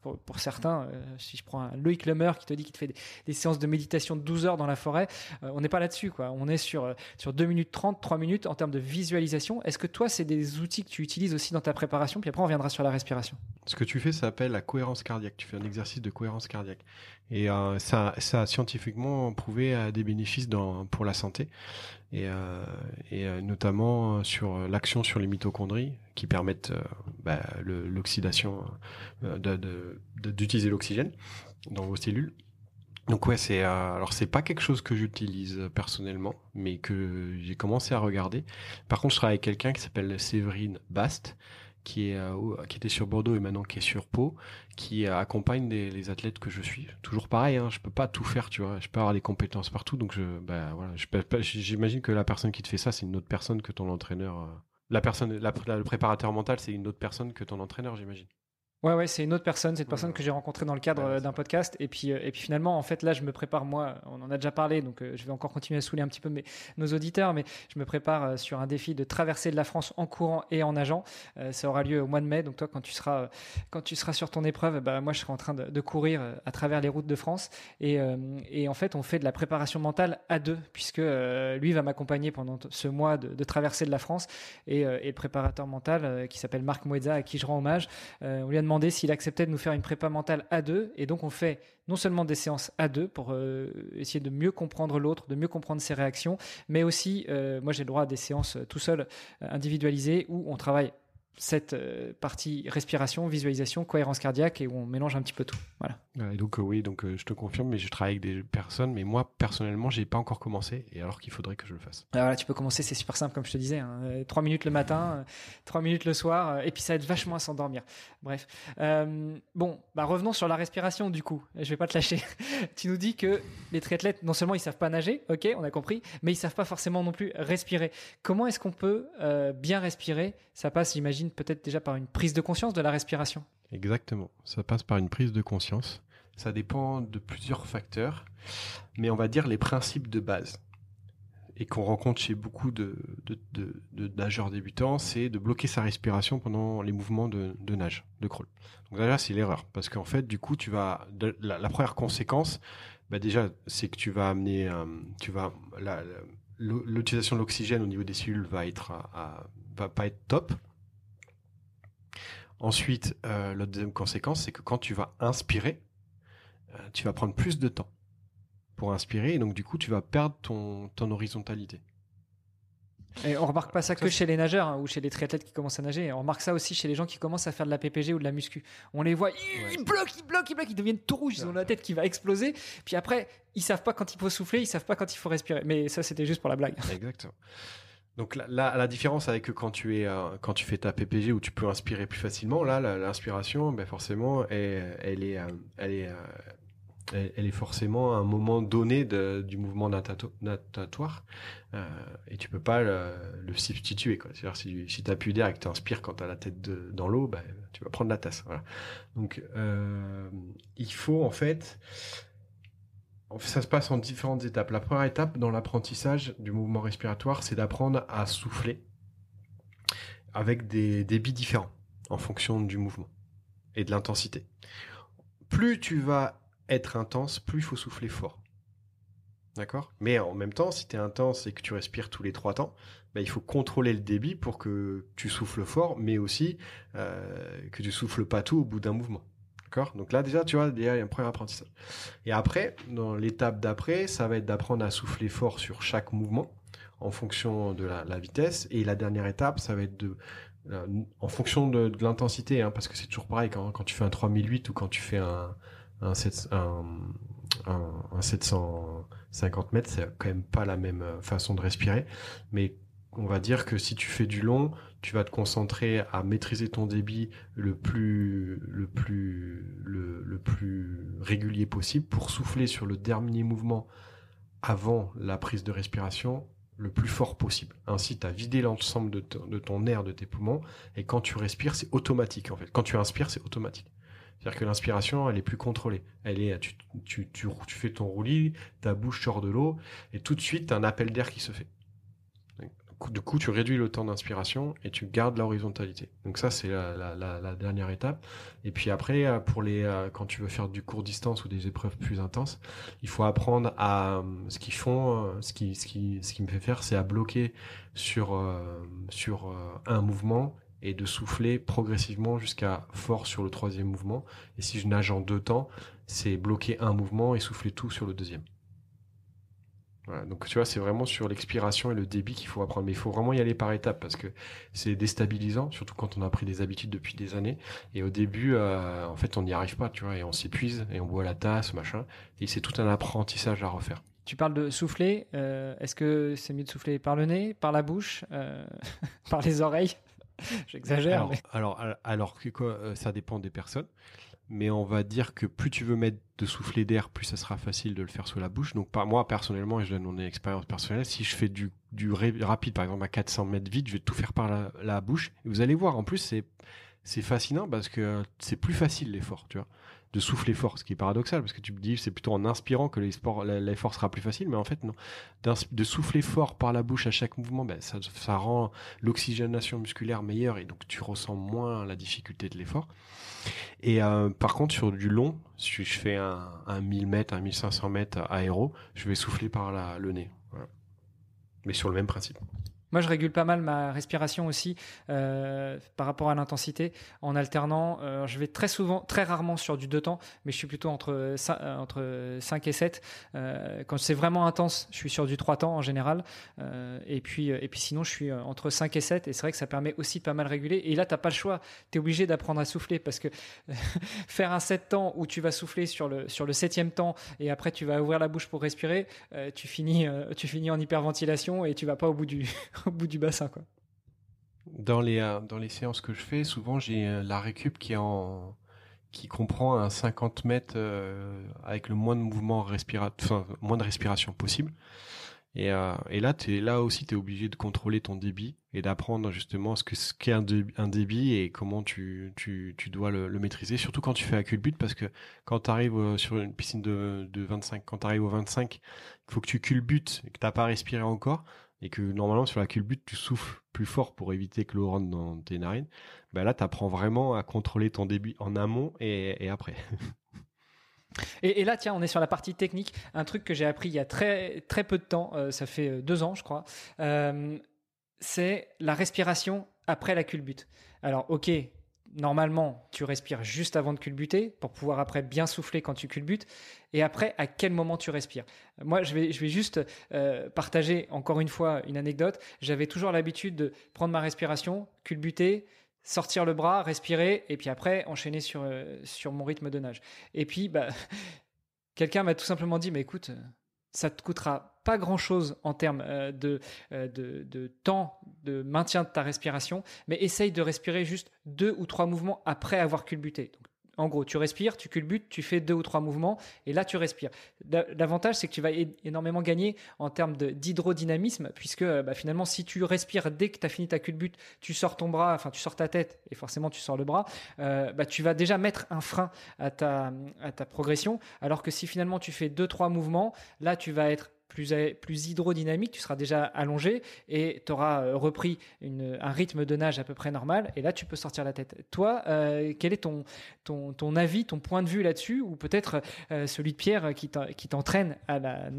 pour, certains, euh, si je prends un Loïc Lemer qui te dit qu'il te fait des, séances de méditation de 12 heures dans la forêt, euh, on n'est pas là-dessus. quoi. On est sur, euh, sur 2 minutes 30, 3 minutes en termes de visualisation. Est-ce que toi, c'est des outils que tu utilises aussi dans ta préparation? Puis après, on viendra sur la respiration. Ce que tu fais, ça s'appelle la cohérence cardiaque. Tu fais un exercice de cohérence cardiaque. Et ça, ça a scientifiquement prouvé des bénéfices pour la santé et, euh, euh, notamment sur l'action sur les mitochondries qui permettent euh, bah, l'oxydation, d'utiliser l'oxygène dans vos cellules. Donc ouais, c'est alors c'est pas quelque chose que j'utilise personnellement, mais que j'ai commencé à regarder. Par contre, je travaille avec quelqu'un qui s'appelle Séverine Bast, euh, qui était sur Bordeaux et maintenant qui est sur Pau, qui euh, accompagne les athlètes que je suis. Toujours pareil, hein, je peux pas tout faire, tu vois. Je peux avoir des compétences partout, donc je, bah, voilà, j'imagine que la personne qui te fait ça, c'est une autre personne que ton entraîneur. Euh, la personne, le préparateur mental, c'est une autre personne que ton entraîneur, j'imagine. Ouais, ouais, c'est une autre personne, c'est une personne que j'ai rencontrée dans le cadre euh, d'un podcast. Et puis, euh, et puis finalement, en fait, là, je me prépare, moi, on en a déjà parlé, donc euh, je vais encore continuer à saouler un petit peu mes, nos auditeurs, mais je me prépare sur un défi de traverser de la France en courant et en nageant. ça aura lieu au mois de mai, donc toi, quand tu seras, quand tu seras sur ton épreuve, bah, moi, je serai en train de, de courir à travers les routes de France. Et, et, en fait, on fait de la préparation mentale à deux, puisque lui va m'accompagner pendant ce mois de, de traversée de la France. Et, et le préparateur mental, qui s'appelle Marc Moedza, à qui je rends hommage, on lui a demandé s'il acceptait de nous faire une prépa mentale à deux. Et donc, on fait non seulement des séances à deux pour euh, essayer de mieux comprendre l'autre, de mieux comprendre ses réactions, mais aussi, euh, moi, j'ai le droit à des séances tout seul, euh, individualisées, où on travaille cette euh, partie respiration, visualisation, cohérence cardiaque et où on mélange un petit peu tout. Voilà. et donc euh, oui, donc euh, je te confirme, mais je travaille avec des personnes, mais moi personnellement, j'ai pas encore commencé, et alors qu'il faudrait que je le fasse. Ah, voilà, tu peux commencer, c'est super simple comme je te disais, hein. trois minutes le matin, trois minutes le soir, et puis ça aide vachement à s'endormir. Bref, bon, bah revenons sur la respiration du coup. Je vais pas te lâcher. tu nous dis que les triathlètes, non seulement ils savent pas nager, ok, on a compris, mais ils savent pas forcément non plus respirer. Comment est-ce qu'on peut bien respirer? Ça passe, j'imagine peut-être déjà par une prise de conscience de la respiration. Exactement, ça passe par une prise de conscience. Ça dépend de plusieurs facteurs, mais on va dire les principes de base et qu'on rencontre chez beaucoup de, nageurs débutants, c'est de bloquer sa respiration pendant les mouvements de, nage, de crawl. Donc déjà, c'est l'erreur, parce qu'en fait, du coup, tu vas la, première conséquence, bah déjà, c'est que tu vas amener, euh, tu vas l'utilisation de l'oxygène au niveau des cellules va être va pas être top, Ensuite, euh, la deuxième conséquence, c'est que quand tu vas inspirer, euh, tu vas prendre plus de temps pour inspirer, et donc du coup, tu vas perdre ton, ton horizontalité. Et on remarque pas ça que chez les nageurs hein, ou chez les triathlètes qui commencent à nager. On remarque ça aussi chez les gens qui commencent à faire de la PPG ou de la muscu. On les voit, ils, bloquent, ils bloquent, ils bloquent, ils deviennent tout rouges, ils ont la tête qui va exploser. Puis après, ils savent pas quand il faut souffler, ils savent pas quand il faut respirer. Mais ça, c'était juste pour la blague. Exactement. Donc la, la, différence avec quand tu es euh, quand tu fais ta PPG où tu peux inspirer plus facilement, là l'inspiration, ben forcément, elle, elle est euh, elle est elle, est forcément à un moment donné du mouvement natatoire euh, et tu peux pas le, substituer. C'est-à-dire si, tu plus d'air et que tu inspires quand tu as la tête dans l'eau, bah, tu vas prendre la tasse. Donc euh, il faut en fait ça se passe en différentes étapes. La première étape dans l'apprentissage du mouvement respiratoire, c'est d'apprendre à souffler avec des débits différents en fonction du mouvement et de l'intensité. Plus tu vas être intense, plus il faut souffler fort. D'accord? Mais en même temps, si tu es intense et que tu respires tous les trois temps, bah, il faut contrôler le débit pour que tu souffles fort, mais aussi euh, que tu souffles pas tout au bout d'un mouvement. D'accord? Donc là, déjà, tu vois, il y a un premier apprentissage. Et après, dans l'étape d'après, ça va être d'apprendre à souffler fort sur chaque mouvement en fonction de la, vitesse. Et la dernière étape, ça va être de, euh, en fonction de, l'intensité, hein, parce que c'est toujours pareil quand, quand, tu fais un 3008 ou quand tu fais un, un, 750 mètres, c'est quand même pas la même euh, façon de respirer. Mais on va dire que si tu fais du long, tu vas te concentrer à maîtriser ton débit le plus, le plus, le, plus régulier possible pour souffler sur le dernier mouvement avant la prise de respiration le plus fort possible. Ainsi, tu as vidé l'ensemble de, de, ton air de tes poumons et quand tu respires, c'est automatique en fait. Quand tu inspires, c'est automatique. C'est-à-dire que l'inspiration, elle est plus contrôlée. Elle est, tu, tu, tu, fais ton roulis, ta bouche sort de l'eau, et tout de suite, as un appel d'air qui se fait. Du coup, tu réduis le temps d'inspiration et tu gardes l'horizontalité. Donc ça, c'est la, la, la, dernière étape. Et puis après, euh, pour les, euh, quand tu veux faire du court distance ou des épreuves plus intenses, il faut apprendre à euh, ce qu'ils font, ce qui, ce qui, ce qui me fait faire, c'est à bloquer sur sur un mouvement et de souffler progressivement jusqu'à fort sur le troisième mouvement. Et si je nage en deux temps, c'est bloquer un mouvement et souffler tout sur le deuxième. Donc tu vois, c'est vraiment sur l'expiration et le débit qu'il faut apprendre. Mais il faut vraiment y aller par étapes parce que c'est déstabilisant, surtout quand on a pris des habitudes depuis des années. Et au début, euh, en fait, on n'y arrive pas, tu vois, et on s'épuise et on boit la tasse, machin. Et c'est tout un apprentissage à refaire. Tu parles de souffler. Euh, est-ce que c'est mieux de souffler par le nez, par la bouche, euh, par les oreilles? J'exagère. Alors, alors, que quoi, euh, ça dépend des personnes. Mais on va dire que plus tu veux mettre de souffler d'air, plus ça sera facile de le faire sous la bouche. Donc, par moi, personnellement, et je donne mon expérience personnelle, si je fais du, du rapide, par exemple à 400 mètres vite, je vais tout faire par la, la bouche. Et vous allez voir, en plus, c'est, c'est fascinant parce que c'est plus facile l'effort, tu vois de souffler fort, ce qui est paradoxal parce que tu me dis c'est plutôt en inspirant que l'effort sera plus facile, mais en fait non. De souffler fort par la bouche à chaque mouvement, ben, ça, rend l'oxygénation musculaire meilleure et donc tu ressens moins la difficulté de l'effort. Et euh, par contre sur du long, si je fais un, un 1000 mètres, un 1500 mètres aéro, je vais souffler par la, le nez. Mais sur le même principe. Moi, je régule pas mal ma respiration aussi euh, par rapport à l'intensité en alternant. Euh, je vais très souvent, très rarement sur du deux temps, mais je suis plutôt entre 5, euh, entre 5 et 7. quand c'est vraiment intense, je suis sur du 3 temps en général. et, puis, et puis sinon, je suis entre 5 et 7. Et c'est vrai que ça permet aussi de pas mal réguler. Et là, tu n'as pas le choix. Tu es obligé d'apprendre à souffler parce que faire un 7 temps où tu vas souffler sur le, sur le 7 temps et après tu vas ouvrir la bouche pour respirer, tu, finis, tu finis en hyperventilation et tu vas pas au bout du au bout du bassin. Quoi. Dans, les, euh, dans les séances que je fais, souvent j'ai euh, la récup qui, en, qui comprend un 50 mètres euh, avec le moins de mouvement respiratoire, enfin, moins de respiration possible. Et, et là, es, là aussi, tu es obligé de contrôler ton débit et d'apprendre justement ce qu'est ce qu'est un, débit et comment tu, tu, tu dois le, maîtriser, surtout quand tu fais à culbute, parce que quand tu arrives sur une piscine de, de 25, quand tu arrives au 25, il faut que tu culbutes et que tu pas respiré encore et que normalement sur la culbute tu souffles plus fort pour éviter que l'eau rentre dans tes narines, ben là tu apprends vraiment à contrôler ton débit en amont et, après. Et, là, tiens, on est sur la partie technique. Un truc que j'ai appris il y a très, très peu de temps, euh, ça fait euh, deux ans, je crois, euh, c'est la respiration après la culbute. Alors, ok, normalement, tu respires juste avant de culbuter pour pouvoir après bien souffler quand tu culbutes. Et après, à quel moment tu respires? Moi, je vais, je vais juste euh, partager encore une fois une anecdote. J'avais toujours l'habitude de prendre ma respiration, culbuter, sortir le bras, respirer, et puis après enchaîner sur, euh, sur mon rythme de nage. Et puis, bah, quelqu'un m'a tout simplement dit, mais écoute, ça te coûtera pas grand chose en termes euh, euh, de, de, temps de maintien de ta respiration, mais essaye de respirer juste deux ou trois mouvements après avoir culbuté. En gros, tu respires, tu culbutes, tu fais deux ou trois mouvements et là tu respires. L'avantage, c'est que tu vas énormément gagner en termes d'hydrodynamisme puisque bah, finalement, si tu respires dès que tu as fini ta culbute, tu sors ton bras, enfin tu sors ta tête et forcément tu sors le bras, euh, bah, tu vas déjà mettre un frein à ta, à ta progression. Alors que si finalement tu fais deux trois mouvements, là tu vas être plus, hydrodynamique, tu seras déjà allongé et tu auras euh, repris un rythme de nage à peu près normal. Et là, tu peux sortir la tête. Toi, euh, quel est ton, ton, ton, avis, ton point de vue là-dessus Ou peut-être euh, celui de Pierre qui t'entraîne à la,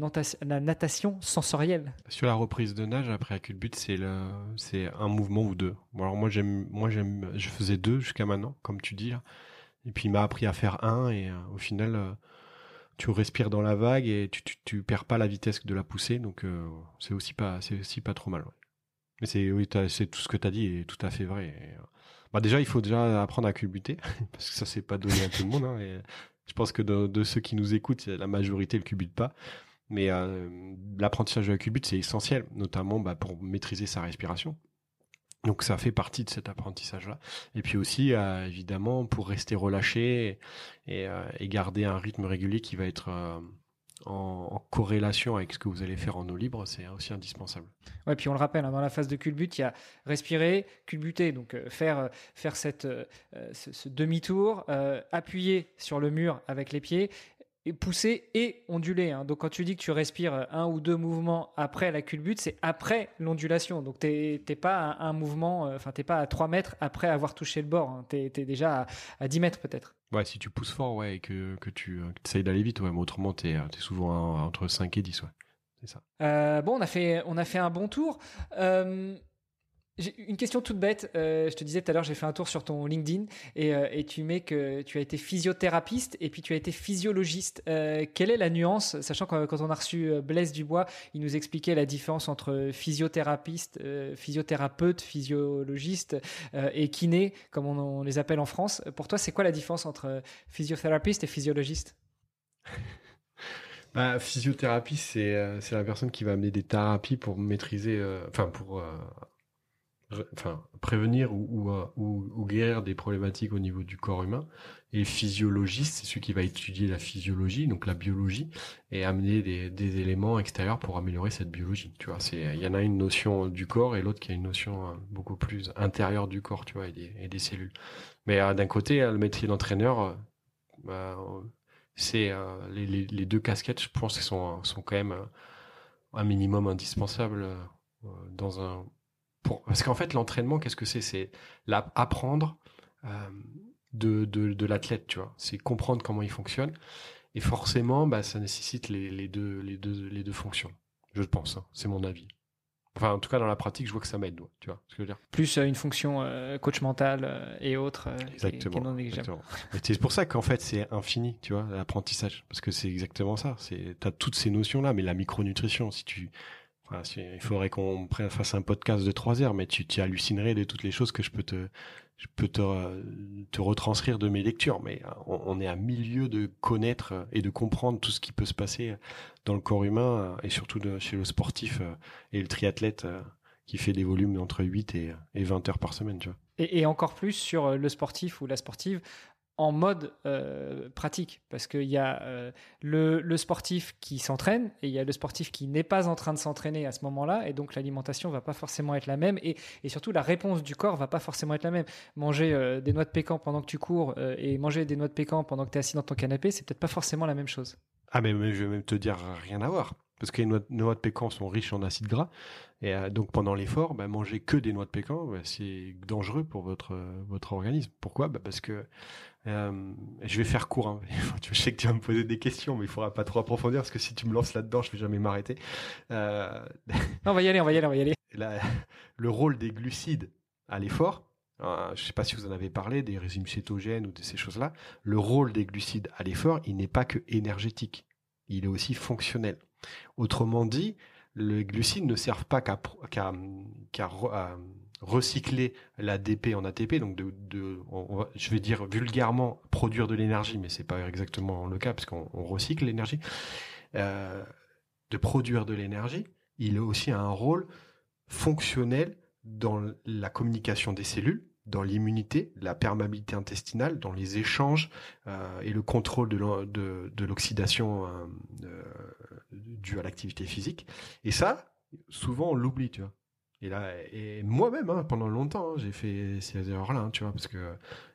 natation sensorielle? Sur la reprise de nage, après la culbute, c'est un mouvement ou deux. alors moi j'aime, je faisais deux jusqu'à maintenant, comme tu dis. Et puis il m'a appris à faire un et au final tu respires dans la vague et tu, tu, perds pas la vitesse de la poussée, donc euh, c'est aussi pas c'est aussi pas trop mal. Mais c'est tout ce que tu as dit est tout à fait vrai. Euh, bah déjà, il faut déjà apprendre à culbuter parce que ça c'est pas donné à tout le monde. Hein, et je pense que de, ceux qui nous écoutent, la majorité le culbute pas. Mais euh, l'apprentissage de la culbute c'est essentiel, notamment bah, pour maîtriser sa respiration. Donc ça fait partie de cet apprentissage-là. Et puis aussi, euh, évidemment, pour rester relâché euh, et, garder un rythme régulier qui va être euh, en, corrélation avec ce que vous allez faire en eau libre, c'est aussi indispensable. Ouais, puis on le rappelle, hein, dans la phase de culbute, il y a respirer, culbuter, donc faire faire cette ce demi-tour, appuyer sur le mur avec les pieds et pousser et onduler. Hein. Donc quand tu dis que tu respires un ou deux mouvements après la culbute, c'est après l'ondulation. Donc t'es pas à un mouvement, euh, enfin t'es pas à 3 mètres après avoir touché le bord. Hein. Tu es, déjà à, 10 mètres peut-être. Ouais, si tu pousses fort, ouais, et que, que tu euh, essayes d'aller vite, ouais, mais autrement t'es es souvent entre 5 et 10, ouais. C'est ça. Euh, bon, on a fait on a fait un bon tour. Une question toute bête. Euh, je te disais tout à l'heure, j'ai fait un tour sur ton LinkedIn et, euh, tu mets que tu as été physiothérapeute et puis tu as été physiologiste. Euh, quelle est la nuance, sachant que quand on a reçu Blaise Dubois, il nous expliquait la différence entre physiothérapeute, physiothérapeute, physiologiste et kiné, comme on, les appelle en France. Pour toi, c'est quoi la différence entre physiothérapeute et physiologiste? Bah, physiothérapie, c'est la personne qui va amener des thérapies pour maîtriser, enfin pour enfin, prévenir ou, euh, ou, ou, guérir des problématiques au niveau du corps humain. Et physiologiste, c'est celui qui va étudier la physiologie, donc la biologie, et amener des, des éléments extérieurs pour améliorer cette biologie. Tu vois, c'est il y en a une notion du corps et l'autre qui a une notion euh, beaucoup plus intérieure du corps, tu vois, et des, et des cellules. Mais euh, d'un côté, le métier d'entraîneur, bah, c'est les, les, les, deux casquettes, je pense, sont sont quand même un minimum indispensable dans un parce qu'en fait, l'entraînement, qu'est-ce que c'est? C'est apprendre euh, de, de, l'athlète, tu vois. C'est comprendre comment il fonctionne. Et forcément, bah, ça nécessite les, les, deux, les, deux, les deux fonctions. Je pense, hein. c'est mon avis. Enfin, en tout cas, dans la pratique, je vois que ça m'aide, tu vois ce que je veux dire. Plus euh, une fonction euh, coach mental et autres. exactement. c'est pour ça qu'en fait, c'est infini, tu vois, l'apprentissage. Parce que c'est exactement ça. C'est, t'as toutes ces notions-là, mais la micronutrition, si tu, il faudrait qu'on fasse un podcast de trois heures, mais tu, tu hallucinerais de toutes les choses que je peux te, retranscrire de mes lectures. Mais on, est à milieu de connaître et de comprendre tout ce qui peut se passer dans le corps humain et surtout chez le sportif et le triathlète qui fait des volumes entre 8 et, et 20 heures par semaine, tu. Et, et, encore plus sur le sportif ou la sportive en mode euh, pratique parce qu'il y a euh, le, sportif qui s'entraîne et il y a le sportif qui n'est pas en train de s'entraîner à ce moment-là et donc l'alimentation va pas forcément être la même et, surtout la réponse du corps va pas forcément être la même. Manger euh, des noix de pécan pendant que tu cours et manger des noix de pécan pendant que tu es assis dans ton canapé, c'est peut-être pas forcément la même chose. Ah mais, je vais même te dire rien à voir parce que les noix, de pécan sont riches en acides gras et donc pendant l'effort, bah, manger que des noix de pécan, bah, c'est dangereux pour votre organisme. Pourquoi? Bah, Parce que euh, je vais faire court. Hein. je sais que tu vas me poser des questions, mais il faudra pas trop approfondir parce que si tu me lances là-dedans, je vais jamais m'arrêter. Euh... on va y aller, on va y aller, on va y aller. le rôle des glucides à l'effort. Euh, je sais pas si vous en avez parlé des régimes cétogènes ou de ces choses-là. Le rôle des glucides à l'effort, il n'est pas que énergétique, il est aussi fonctionnel. Autrement dit, les glucides ne servent pas qu'à recycler l'ADP en ATP, donc de, je vais dire vulgairement produire de l'énergie, mais c'est pas exactement le cas parce qu'on recycle l'énergie, euh, de produire de l'énergie, il a aussi un rôle fonctionnel dans la communication des cellules, dans l'immunité, la perméabilité intestinale, dans les échanges euh, et le contrôle de l'oxydation euh, due à l'activité physique. Et ça, souvent on l'oublie, tu vois. Et là, et moi-même, hein, pendant longtemps, hein, j'ai fait ces erreurs-là, hein, tu vois, parce que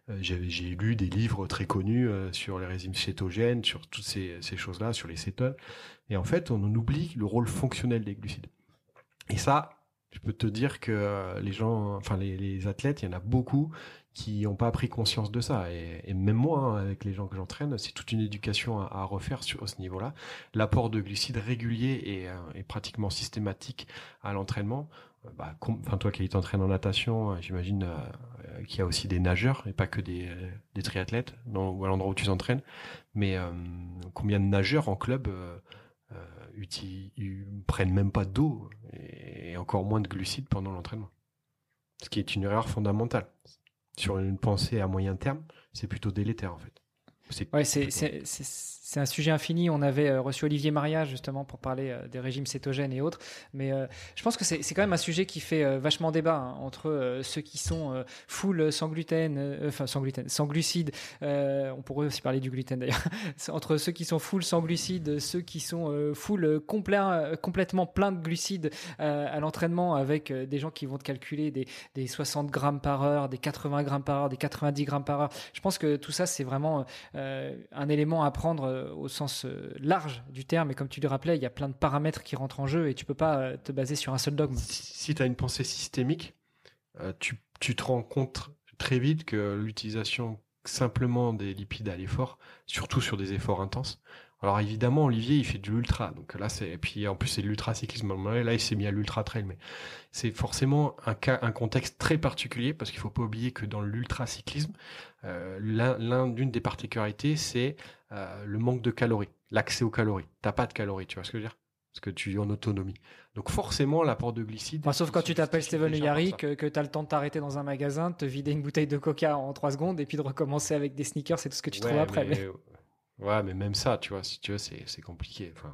euh, j'ai lu des livres très connus euh, sur les régimes cétogènes, sur toutes ces, choses-là, sur les cétones. Et en fait, on en oublie le rôle fonctionnel des glucides. Et ça, je peux te dire que euh, les gens, enfin les, athlètes, il y en a beaucoup qui n'ont pas pris conscience de ça. Et, même moi, avec les gens que j'entraîne, c'est toute une éducation à, à refaire sur ce niveau-là. L'apport de glucides régulier et pratiquement systématique à l'entraînement bah, enfin toi qui t'entraînes en natation, euh, j'imagine euh, qu'il y a aussi des nageurs et pas que des, des triathlètes dans, à l'endroit où tu t'entraînes. Mais euh, combien de nageurs en club euh, prennent même pas d'eau et encore moins de glucides pendant l'entraînement? Ce qui est une erreur fondamentale. Sur une pensée à moyen terme, c'est plutôt délétère en fait. Ouais, c'est c'est un sujet infini. On avait euh, reçu Olivier Maria justement pour parler euh, des régimes cétogènes et autres. Mais euh, je pense que c'est quand même un sujet qui fait vachement débat hein, entre ceux qui sont full sans gluten, enfin sans gluten, sans glucides. on pourrait aussi parler du gluten d'ailleurs. entre ceux qui sont full sans glucides, ceux qui sont full complètement plein de glucides à l'entraînement avec des gens qui vont te calculer des, des 60 grammes par heure, des 80 grammes par heure, des 90 grammes par heure. Je pense que tout ça c'est vraiment un élément à prendre euh, au sens euh, large du terme. Et comme tu le rappelais, il y a plein de paramètres qui rentrent en jeu et tu peux pas euh, te baser sur un seul dogme. Si, tu as une pensée systémique, tu, tu, te rends compte très vite que l'utilisation simplement des lipides à l'effort, surtout sur des efforts intenses, alors évidemment, Olivier, il fait de l'ultra, donc là c'est, et puis en plus c'est de l'ultra cyclisme. Là, il s'est mis à l'ultra trail, mais c'est forcément un cas, un contexte très particulier parce qu'il faut pas oublier que dans l'ultra cyclisme, euh, l'un, d'une des particularités, c'est euh, le manque de calories, l'accès aux calories. T'as pas de calories, tu vois ce que je veux dire? Parce que tu es en autonomie. Donc forcément, l'apport de glucides... sauf quand tu t'appelles Steven Le que, que tu as le temps de t'arrêter dans un magasin, de te vider une bouteille de coca en 3 secondes et puis de recommencer avec des sneakers, c'est tout ce que tu trouves après. Mais... Ouais, mais même ça, tu vois, si tu veux, c'est, compliqué. Enfin,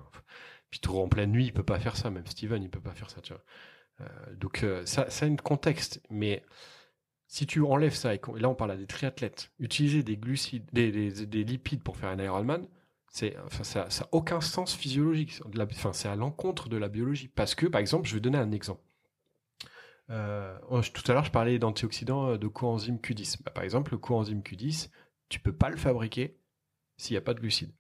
puis tout en pleine nuit, il peut pas faire ça. Même Steven, il peut pas faire ça, tu vois. Euh, donc euh, ça, ça a un contexte. Mais si tu enlèves ça, et, là on parle à des triathlètes, utiliser des glucides, des, des, des lipides pour faire un Ironman, c'est, enfin, ça, ça a aucun sens physiologique. enfin, c'est à l'encontre de la biologie. Parce que, par exemple, je vais donner un exemple. Euh, tout à l'heure, je parlais d'antioxydants de coenzyme Q10. Bah, par exemple, le coenzyme Q10, tu peux pas le fabriquer s'il n'y a pas de glucides.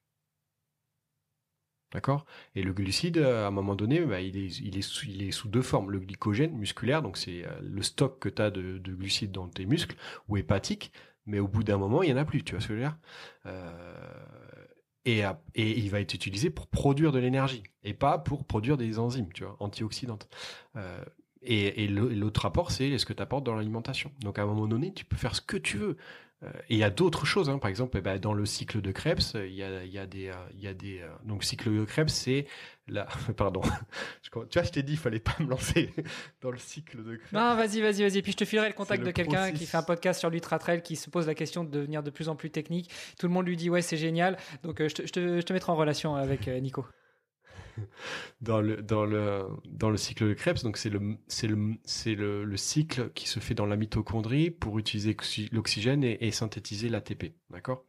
D'accord? Et le glucide, à un moment donné, bah, il, est, il, est sous, il, est, sous, deux formes. Le glycogène musculaire, donc c'est euh, le stock que tu as de, de, glucides dans tes muscles, ou hépatique, mais au bout d'un moment, il n'y en a plus, tu vois ce que je veux dire? Euh, et, et, il va être utilisé pour produire de l'énergie, et pas pour produire des enzymes, tu vois, antioxydantes. Euh, et, et l'autre rapport, c'est ce que tu apportes dans l'alimentation. Donc à un moment donné, tu peux faire ce que tu veux. Euh, et il y a d'autres choses, hein. par exemple, eh ben, dans le cycle de Krebs, il y a, y a des, il y a des, euh, euh, donc cycle de Krebs, c'est la, pardon, tu vois, je t'ai dit, il fallait pas me lancer dans le cycle de Krebs. Non, vas-y, vas-y, vas-y. Puis je te filerai le contact de quelqu'un qui fait un podcast sur l'ultra trail, qui se pose la question de devenir de plus en plus technique. Tout le monde lui dit ouais, c'est génial. Donc je te, je te, je te mettrai en relation avec Nico. dans le cycle de Krebs. Donc c'est le cycle qui se fait dans la mitochondrie pour utiliser l'oxygène et, synthétiser l'ATP. D'accord?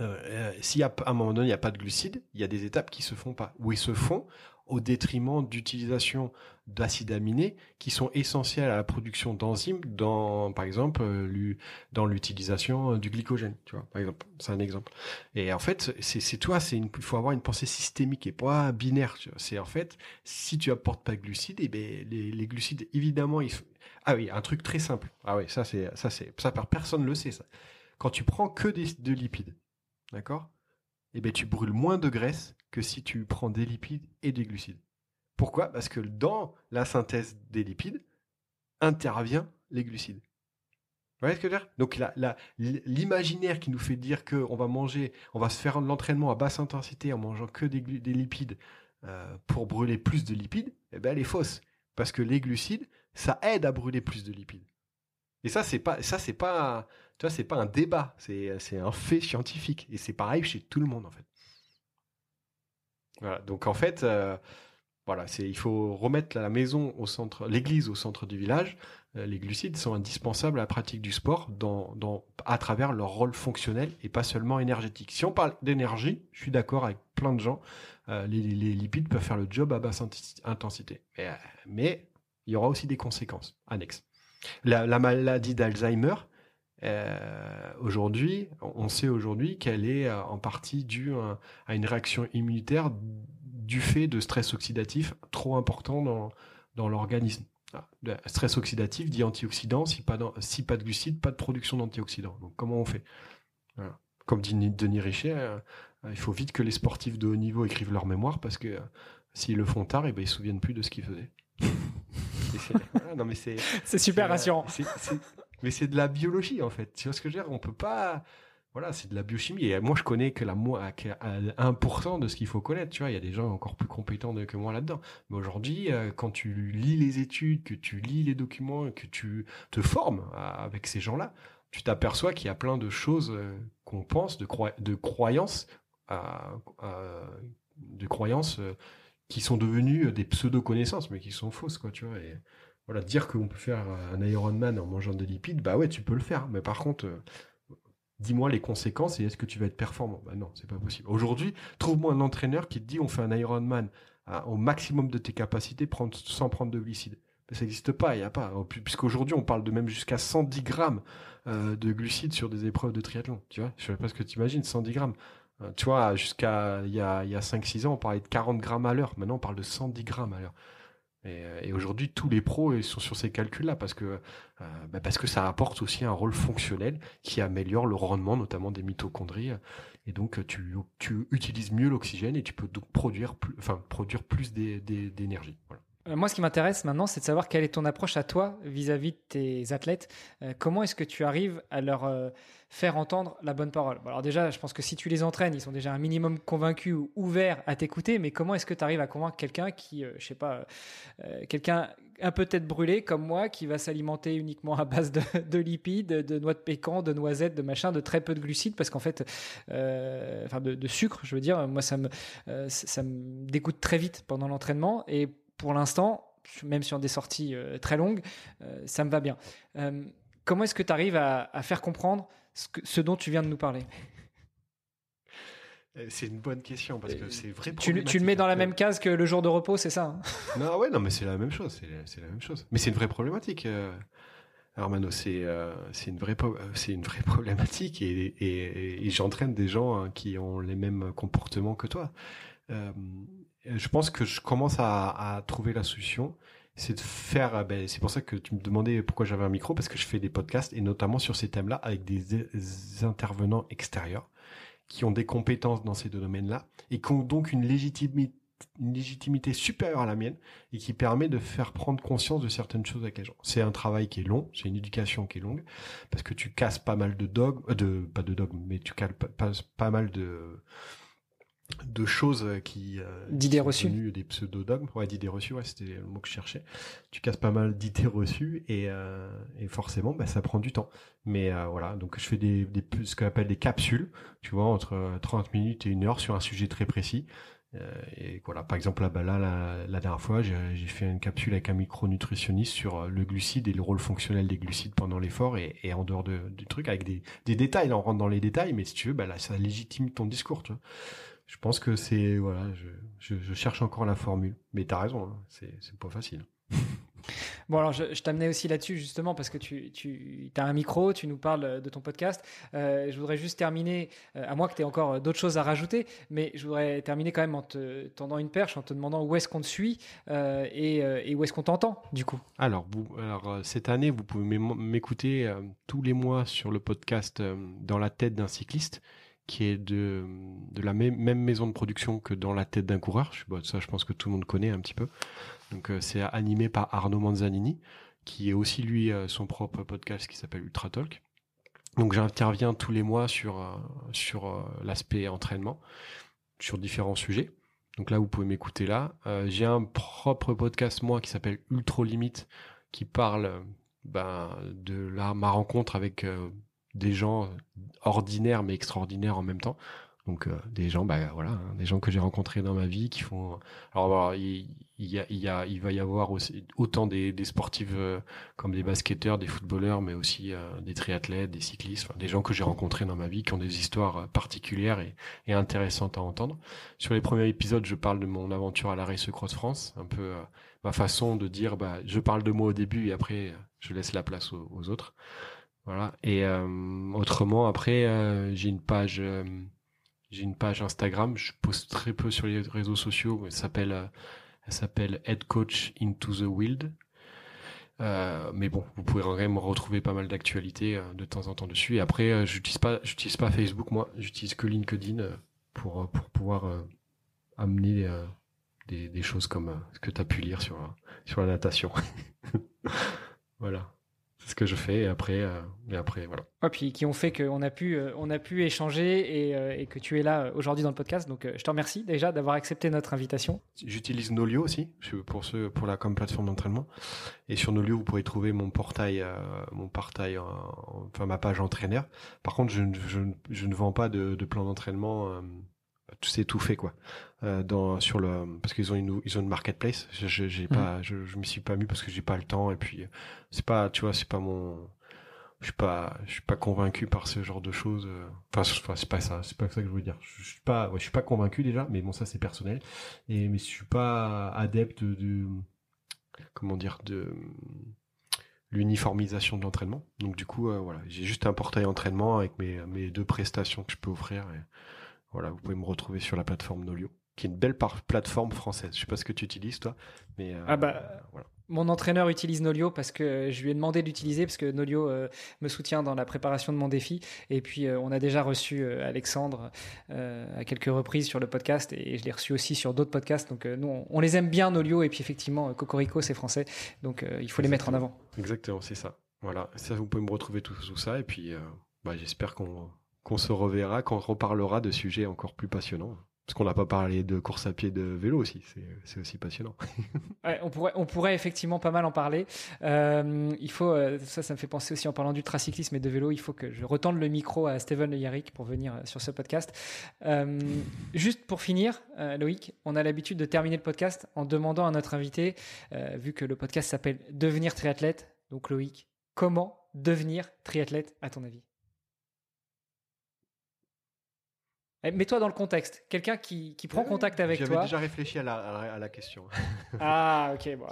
Euh, euh, à un moment donné il n'y a pas de glucides, il y a des étapes qui se font pas ou se font au détriment d'utilisation d'acides aminés qui sont essentiels à la production d'enzymes dans, par exemple, euh, dans l'utilisation euh, du glycogène, tu vois, par exemple. C'est un exemple. Et en fait, c'est toi, c'est il faut avoir une pensée systémique et pas binaire. C'est en fait, si tu apportes pas de glucides, et eh ben, les, glucides, évidemment, ils, ah oui, un truc très simple. Ah oui, ça c'est, ça c'est, ça personne le sait, ça. Quand tu prends que des, de lipides, d'accord? Eh ben, tu brûles moins de graisse que si tu prends des lipides et des glucides. Pourquoi? Parce que dans la synthèse des lipides intervient les glucides. Vous voyez ce que je veux dire? Donc l'imaginaire qui nous fait dire qu'on va manger, on va se faire de l'entraînement à basse intensité en mangeant que des, lipides euh, pour brûler plus de lipides, eh ben elle est fausse. Parce que les glucides, ça aide à brûler plus de lipides. Et ça, c'est pas, ça, c'est pas, tu vois, c'est pas un débat, c'est, un fait scientifique. Et c'est pareil chez tout le monde, en fait. Voilà. Donc, en fait, euh, Voilà, il faut remettre la maison au centre, l'église au centre du village. Euh, les glucides sont indispensables à la pratique du sport dans, dans, à travers leur rôle fonctionnel et pas seulement énergétique. Si on parle d'énergie, je suis d'accord avec plein de gens, euh, les, lipides peuvent faire le job à basse intensité. Mais, il y aura aussi des conséquences annexes. La maladie d'Alzheimer, euh, aujourd'hui, on sait aujourd'hui qu'elle est en partie due à une réaction immunitaire du fait de stress oxydatif trop important dans, dans l'organisme. Ah, stress oxydatif dit antioxydant, si pas, si pas de glucides, pas de production d'antioxydants. Donc comment on fait? Comme dit Denis Richet, euh, il faut vite que les sportifs de haut niveau écrivent leur mémoire parce que euh, s'ils le font tard, et eh ben, ils ne se souviennent plus de ce qu'ils faisaient. c'est super rassurant. Mais c'est de la biologie en fait. Tu vois ce que je veux dire? On peut pas voilà, c'est de la biochimie. Et moi, je connais que la moi, 1% de ce qu'il faut connaître. Tu vois, il y a des gens encore plus compétents que moi là-dedans. Mais aujourd'hui, euh, quand tu lis les études, que tu lis les documents, que tu te formes avec ces gens-là, tu t'aperçois qu'il y a plein de choses euh, qu'on pense, de, de croyances, de croyances euh, qui sont devenues des pseudo-connaissances, mais qui sont fausses, quoi, tu vois. Voilà, dire qu'on peut faire un Ironman en mangeant des lipides, bah ouais, tu peux le faire. Mais par contre, dis-moi les conséquences et est-ce que tu vas être performant? Bah non, c'est pas possible. Aujourd'hui, trouve-moi un entraîneur qui te dit on fait un Ironman au maximum de tes capacités sans prendre de glucides. Mais ça n'existe pas, il n'y a pas. Puisqu'aujourd'hui, on parle de même jusqu'à 110 grammes euh, de glucides sur des épreuves de triathlon. Tu vois, je sais pas ce que tu imagines, 110 grammes. Euh, tu vois, jusqu'à il y a, y a 5-6 ans, on parlait de 40 grammes à l'heure. Maintenant, on parle de 110 grammes à l'heure. Euh, et, aujourd'hui, tous les pros sont sur ces calculs-là parce que, euh, bah, parce que ça apporte aussi un rôle fonctionnel qui améliore le rendement, notamment des mitochondries. Et donc, tu, tu utilises mieux l'oxygène et tu peux donc produire plus, enfin, produire plus d'énergie. Euh, moi, ce qui m'intéresse maintenant, c'est de savoir quelle est ton approche à toi vis-à-vis de tes athlètes. Euh, comment est-ce que tu arrives à leur euh, faire entendre la bonne parole Alors déjà, je pense que si tu les entraînes, ils sont déjà un minimum convaincus ou ouverts à t'écouter. Mais comment est-ce que tu arrives à convaincre quelqu'un qui, je sais pas, quelqu'un un peu tête brûlée comme moi, qui va s'alimenter uniquement à base de, lipides, de noix de pécan, de noisettes, de machin, de très peu de glucides, parce qu'en fait, enfin de, sucre, je veux dire, moi ça me ça me dégoûte très vite pendant l'entraînement et pour l'instant, même sur des sorties euh, très longues, euh, ça me va bien. Euh, comment est-ce que tu arrives à, faire comprendre ce, dont tu viens de nous parler c'est une bonne question parce que c'est vrai. Tu, tu, le mets dans la même case que le jour de repos, c'est ça hein? Non, ouais, non, mais c'est la même chose. C'est la même chose. Mais c'est une vraie problématique. Alors Mano, c'est c'est une vraie c'est une vraie problématique et, j'entraîne des gens hein, qui ont les mêmes comportements que toi. Euh, je pense que je commence à, trouver la solution. C'est de faire. Euh, ben, c'est pour ça que tu me demandais pourquoi j'avais un micro parce que je fais des podcasts et notamment sur ces thèmes-là avec des, intervenants extérieurs qui ont des compétences dans ces deux domaines-là et qui ont donc une légitimité une légitimité supérieure à la mienne et qui permet de faire prendre conscience de certaines choses avec les gens. C'est un travail qui est long, c'est une éducation qui est longue parce que tu casses pas mal de dogmes, euh, de pas de dogmes, mais tu casses pas mal de de choses qui euh, d'idées reçues. des pseudo-dogmes. Ouais d'idées reçues ouais c'était le mot que je cherchais. Tu casses pas mal d'idées reçues et, euh, et forcément bah, ça prend du temps. Mais euh, voilà. Donc je fais des, des ce qu'on appelle des capsules tu vois entre 30 minutes et une heure sur un sujet très précis. Et voilà. Par exemple là, bah, là la, dernière fois j'ai fait une capsule avec un micronutritionniste sur le glucide et le rôle fonctionnel des glucides pendant l'effort et, et, en dehors de, du truc avec des, des détails. Là on rentre dans les détails mais si tu veux bah là ça légitime ton discours tu vois je pense que c'est voilà, je, je, cherche encore la formule, mais tu as raison, hein, c'est pas facile. Bon, alors je, je t'amenais aussi là-dessus justement parce que tu, tu as un micro, tu nous parles de ton podcast. Euh, je voudrais juste terminer, euh, à moins que tu aies encore d'autres choses à rajouter, mais je voudrais terminer quand même en te tendant une perche, en te demandant où est-ce qu'on te suit euh, et, et, où est-ce qu'on t'entend du coup. Alors, vous, alors cette année, vous pouvez m'écouter tous les mois sur le podcast Dans la tête d'un cycliste qui est de, de la même, maison de production que dans la tête d'un coureur. Je, bon, ça, je pense que tout le monde connaît un petit peu. Donc, euh, c'est animé par Arnaud Manzanini, qui est aussi lui euh, son propre podcast qui s'appelle Ultra Talk. Donc, j'interviens tous les mois sur euh, sur l'aspect entraînement, sur différents sujets. Donc là, vous pouvez m'écouter là. J'ai un propre podcast moi qui s'appelle Ultra Limite, qui parle ben, de la, ma rencontre avec des gens ordinaires mais extraordinaires en même temps. Donc euh, des gens, bah voilà, hein, des gens que j'ai rencontrés dans ma vie qui font. Alors, il, il, y a, il, y a, il va y avoir aussi autant des, des sportifs euh, comme des basketteurs, des footballeurs, mais aussi euh, des triathlètes, des cyclistes, des gens que j'ai rencontrés dans ma vie qui ont des histoires euh, particulières et, et, intéressantes à entendre. Sur les premiers épisodes, je parle de mon aventure à la Race Cross France, un peu ma façon de dire, bah, je parle de moi au début et après je laisse la place aux autres. Voilà. Et autrement, après, j'ai une page j'ai une page Instagram, je poste très peu sur les réseaux sociaux, elle s'appelle elle s'appelle Head Coach Into the Wild. Euh, mais bon, vous pouvez quand même retrouver pas mal d'actualités euh, de temps en temps dessus. Et après, euh, j'utilise pas, j'utilise pas Facebook moi, j'utilise que LinkedIn euh, pour pour pouvoir amener des, des choses comme ce que tu as pu lire sur sur la natation. voilà ce que je fais et après, euh, et après voilà. Ouais, puis qui ont fait qu'on a pu, euh, on a pu échanger et, euh, et que tu es là aujourd'hui dans le podcast. Donc je te remercie déjà d'avoir accepté notre invitation. J'utilise Nolio aussi pour ce, pour la comme plateforme d'entraînement. Et sur Nolio, vous pourrez trouver mon portail, mon portail, enfin ma page entraîneur. Par contre, je, je, je ne vends pas de, de plan d'entraînement c'est tout fait quoi. Euh, dans sur le parce qu'ils ont une ils ont une marketplace. Je j'ai pas mm. je, je m'y suis pas mis parce que j'ai pas le temps et puis c'est pas tu vois c'est pas mon je suis pas je suis pas convaincu par ce genre de choses enfin c'est pas ça c'est pas ça que je veux dire. Je, suis pas ouais, je suis pas convaincu déjà mais bon ça c'est personnel. Et mais je suis pas adepte de comment dire de l'uniformisation de l'entraînement. Donc du coup euh, voilà j'ai juste un portail entraînement avec mes mes deux prestations que je peux offrir et, voilà, vous pouvez me retrouver sur la plateforme Nolio, qui est une belle plateforme française. Je sais pas ce que tu utilises toi, mais euh, ah bah, Mon entraîneur utilise Nolio parce que je lui ai demandé d'utiliser parce que Nolio euh, me soutient dans la préparation de mon défi. Et puis euh, on a déjà reçu Alexandre à quelques reprises sur le podcast et je l'ai reçu aussi sur d'autres podcasts. Donc nous on, les aime bien Nolio et puis effectivement Cocorico c'est français, donc il faut les mettre en avant. Exactement, c'est ça. Voilà, ça vous pouvez me retrouver tout, tout ça et puis bah, j'espère qu'on qu'on se reverra, qu'on reparlera de sujets encore plus passionnants. Parce qu'on n'a pas parlé de course à pied de vélo aussi, c'est aussi passionnant. on, pourrait, on pourrait effectivement pas mal en parler. Euh, il faut, euh, ça, ça me fait penser aussi en parlant d'ultracyclisme et de vélo, il faut que je retende le micro à Steven Le Yarrick pour venir euh, sur ce podcast. juste pour finir, Loïc, on a l'habitude de terminer le podcast en demandant à notre invité, vu que le podcast s'appelle Devenir triathlète, donc Loïc, comment devenir triathlète à ton avis Eh, mets-toi dans le contexte. Quelqu'un qui, qui prend contact avec toi. J'avais déjà réfléchi à la, à la, question. ah, ok. Bon.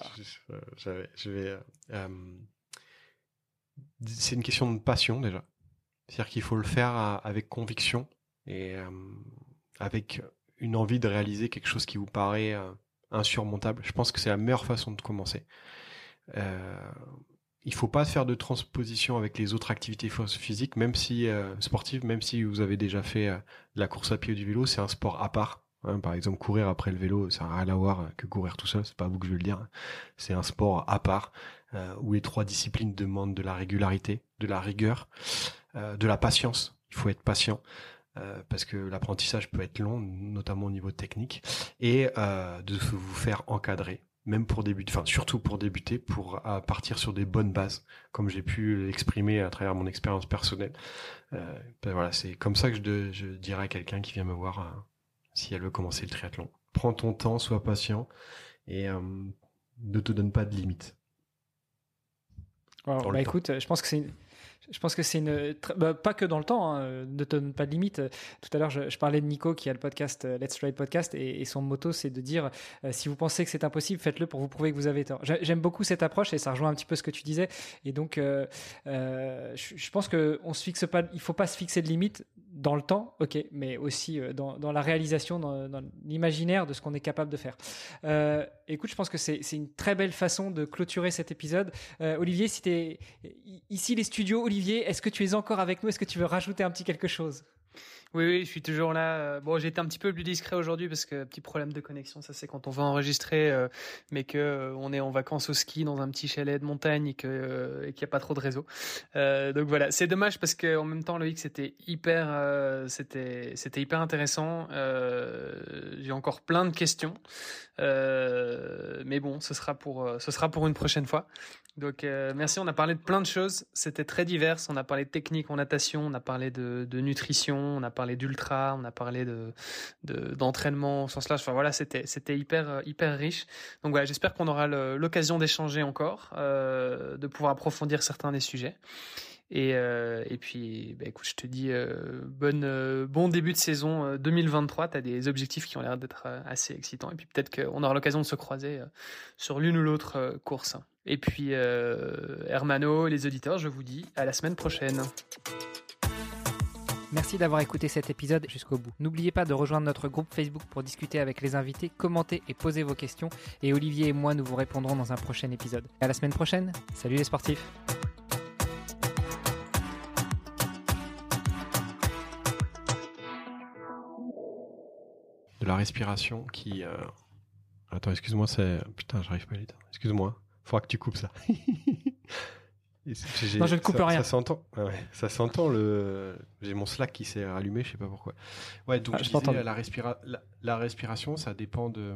Je, je vais. Euh, euh, c'est une question de passion déjà. C'est-à-dire qu'il faut le faire avec conviction et euh, avec une envie de réaliser quelque chose qui vous paraît insurmontable. Je pense que c'est la meilleure façon de commencer. Euh, il faut pas faire de transposition avec les autres activités physiques, même si euh, sportives, même si vous avez déjà fait euh, la course à pied ou du vélo, c'est un sport à part. Hein. par exemple, courir après le vélo, ça n'a rien à voir que courir tout seul. C'est pas vous que je veux le dire. C'est un sport à part euh, où les trois disciplines demandent de la régularité, de la rigueur, de la patience. Il faut être patient. parce que l'apprentissage peut être long, notamment au niveau technique, et de vous faire encadrer même pour débuter, enfin surtout pour débuter, pour partir sur des bonnes bases, comme j'ai pu l'exprimer à travers mon expérience personnelle. Euh, ben voilà, c'est comme ça que je, je dirais à quelqu'un qui vient me voir euh, si elle veut commencer le triathlon. Prends ton temps, sois patient et euh, ne te donne pas de limites. bah écoute, je pense que c'est je pense que c'est une. Bah, pas que dans le temps, hein, ne donne pas de limite. Tout à l'heure, je, parlais de Nico qui a le podcast euh, Let's Ride Podcast et, son motto, c'est de dire euh, si vous pensez que c'est impossible, faites-le pour vous prouver que vous avez tort. J'aime beaucoup cette approche et ça rejoint un petit peu ce que tu disais. Et donc, euh, je, pense qu'on se fixe pas. Il faut pas se fixer de limite dans le temps, ok, mais aussi dans, dans la réalisation, dans, l'imaginaire de ce qu'on est capable de faire. écoute, je pense que c'est une très belle façon de clôturer cet épisode. Olivier, si tu ici les studios, Olivier, est-ce que tu es encore avec nous? Est-ce que tu veux rajouter un petit quelque chose? Oui, oui, je suis toujours là. Euh, bon, j'ai été un petit peu plus discret aujourd'hui parce que petit problème de connexion, ça c'est quand on va enregistrer, euh, mais que euh, on est en vacances au ski dans un petit chalet de montagne et qu'il n'y a pas trop de réseau. donc voilà, c'est dommage parce que en même temps, Loïc, c'était hyper, c'était hyper intéressant. j'ai encore plein de questions, mais bon, ce sera pour ce sera pour une prochaine fois. Donc merci, on a parlé de plein de choses. C'était très divers. On a parlé de technique en natation, on a parlé de, de nutrition, on a parlé parlé d'ultra, on a parlé de d'entraînement au sens large. Enfin voilà, c'était c'était hyper riche. Donc voilà, j'espère qu'on aura l'occasion d'échanger encore, euh, de pouvoir approfondir certains des sujets. Et, euh, puis, bah, écoute, je te dis euh, euh, bon début de saison 2023. Tu as des objectifs qui ont l'air d'être assez excitants. Et puis peut-être qu'on aura l'occasion de se croiser sur l'une ou l'autre course. Et puis, Hermano, les auditeurs, je vous dis à la semaine prochaine. Merci d'avoir écouté cet épisode jusqu'au bout. N'oubliez pas de rejoindre notre groupe Facebook pour discuter avec les invités, commenter et poser vos questions. Et Olivier et moi, nous vous répondrons dans un prochain épisode. À la semaine prochaine. Salut les sportifs. de la respiration qui. Euh, attends, excuse-moi, c'est. Putain, j'arrive pas à lire. Excuse-moi, faudra que tu coupes ça. non, je ne coupe rien. Ça s'entend. ça s'entend le. J'ai mon Slack qui s'est allumé, je sais pas pourquoi. Ouais, donc ah, je, disais, la, respira... la, respiration, ça dépend de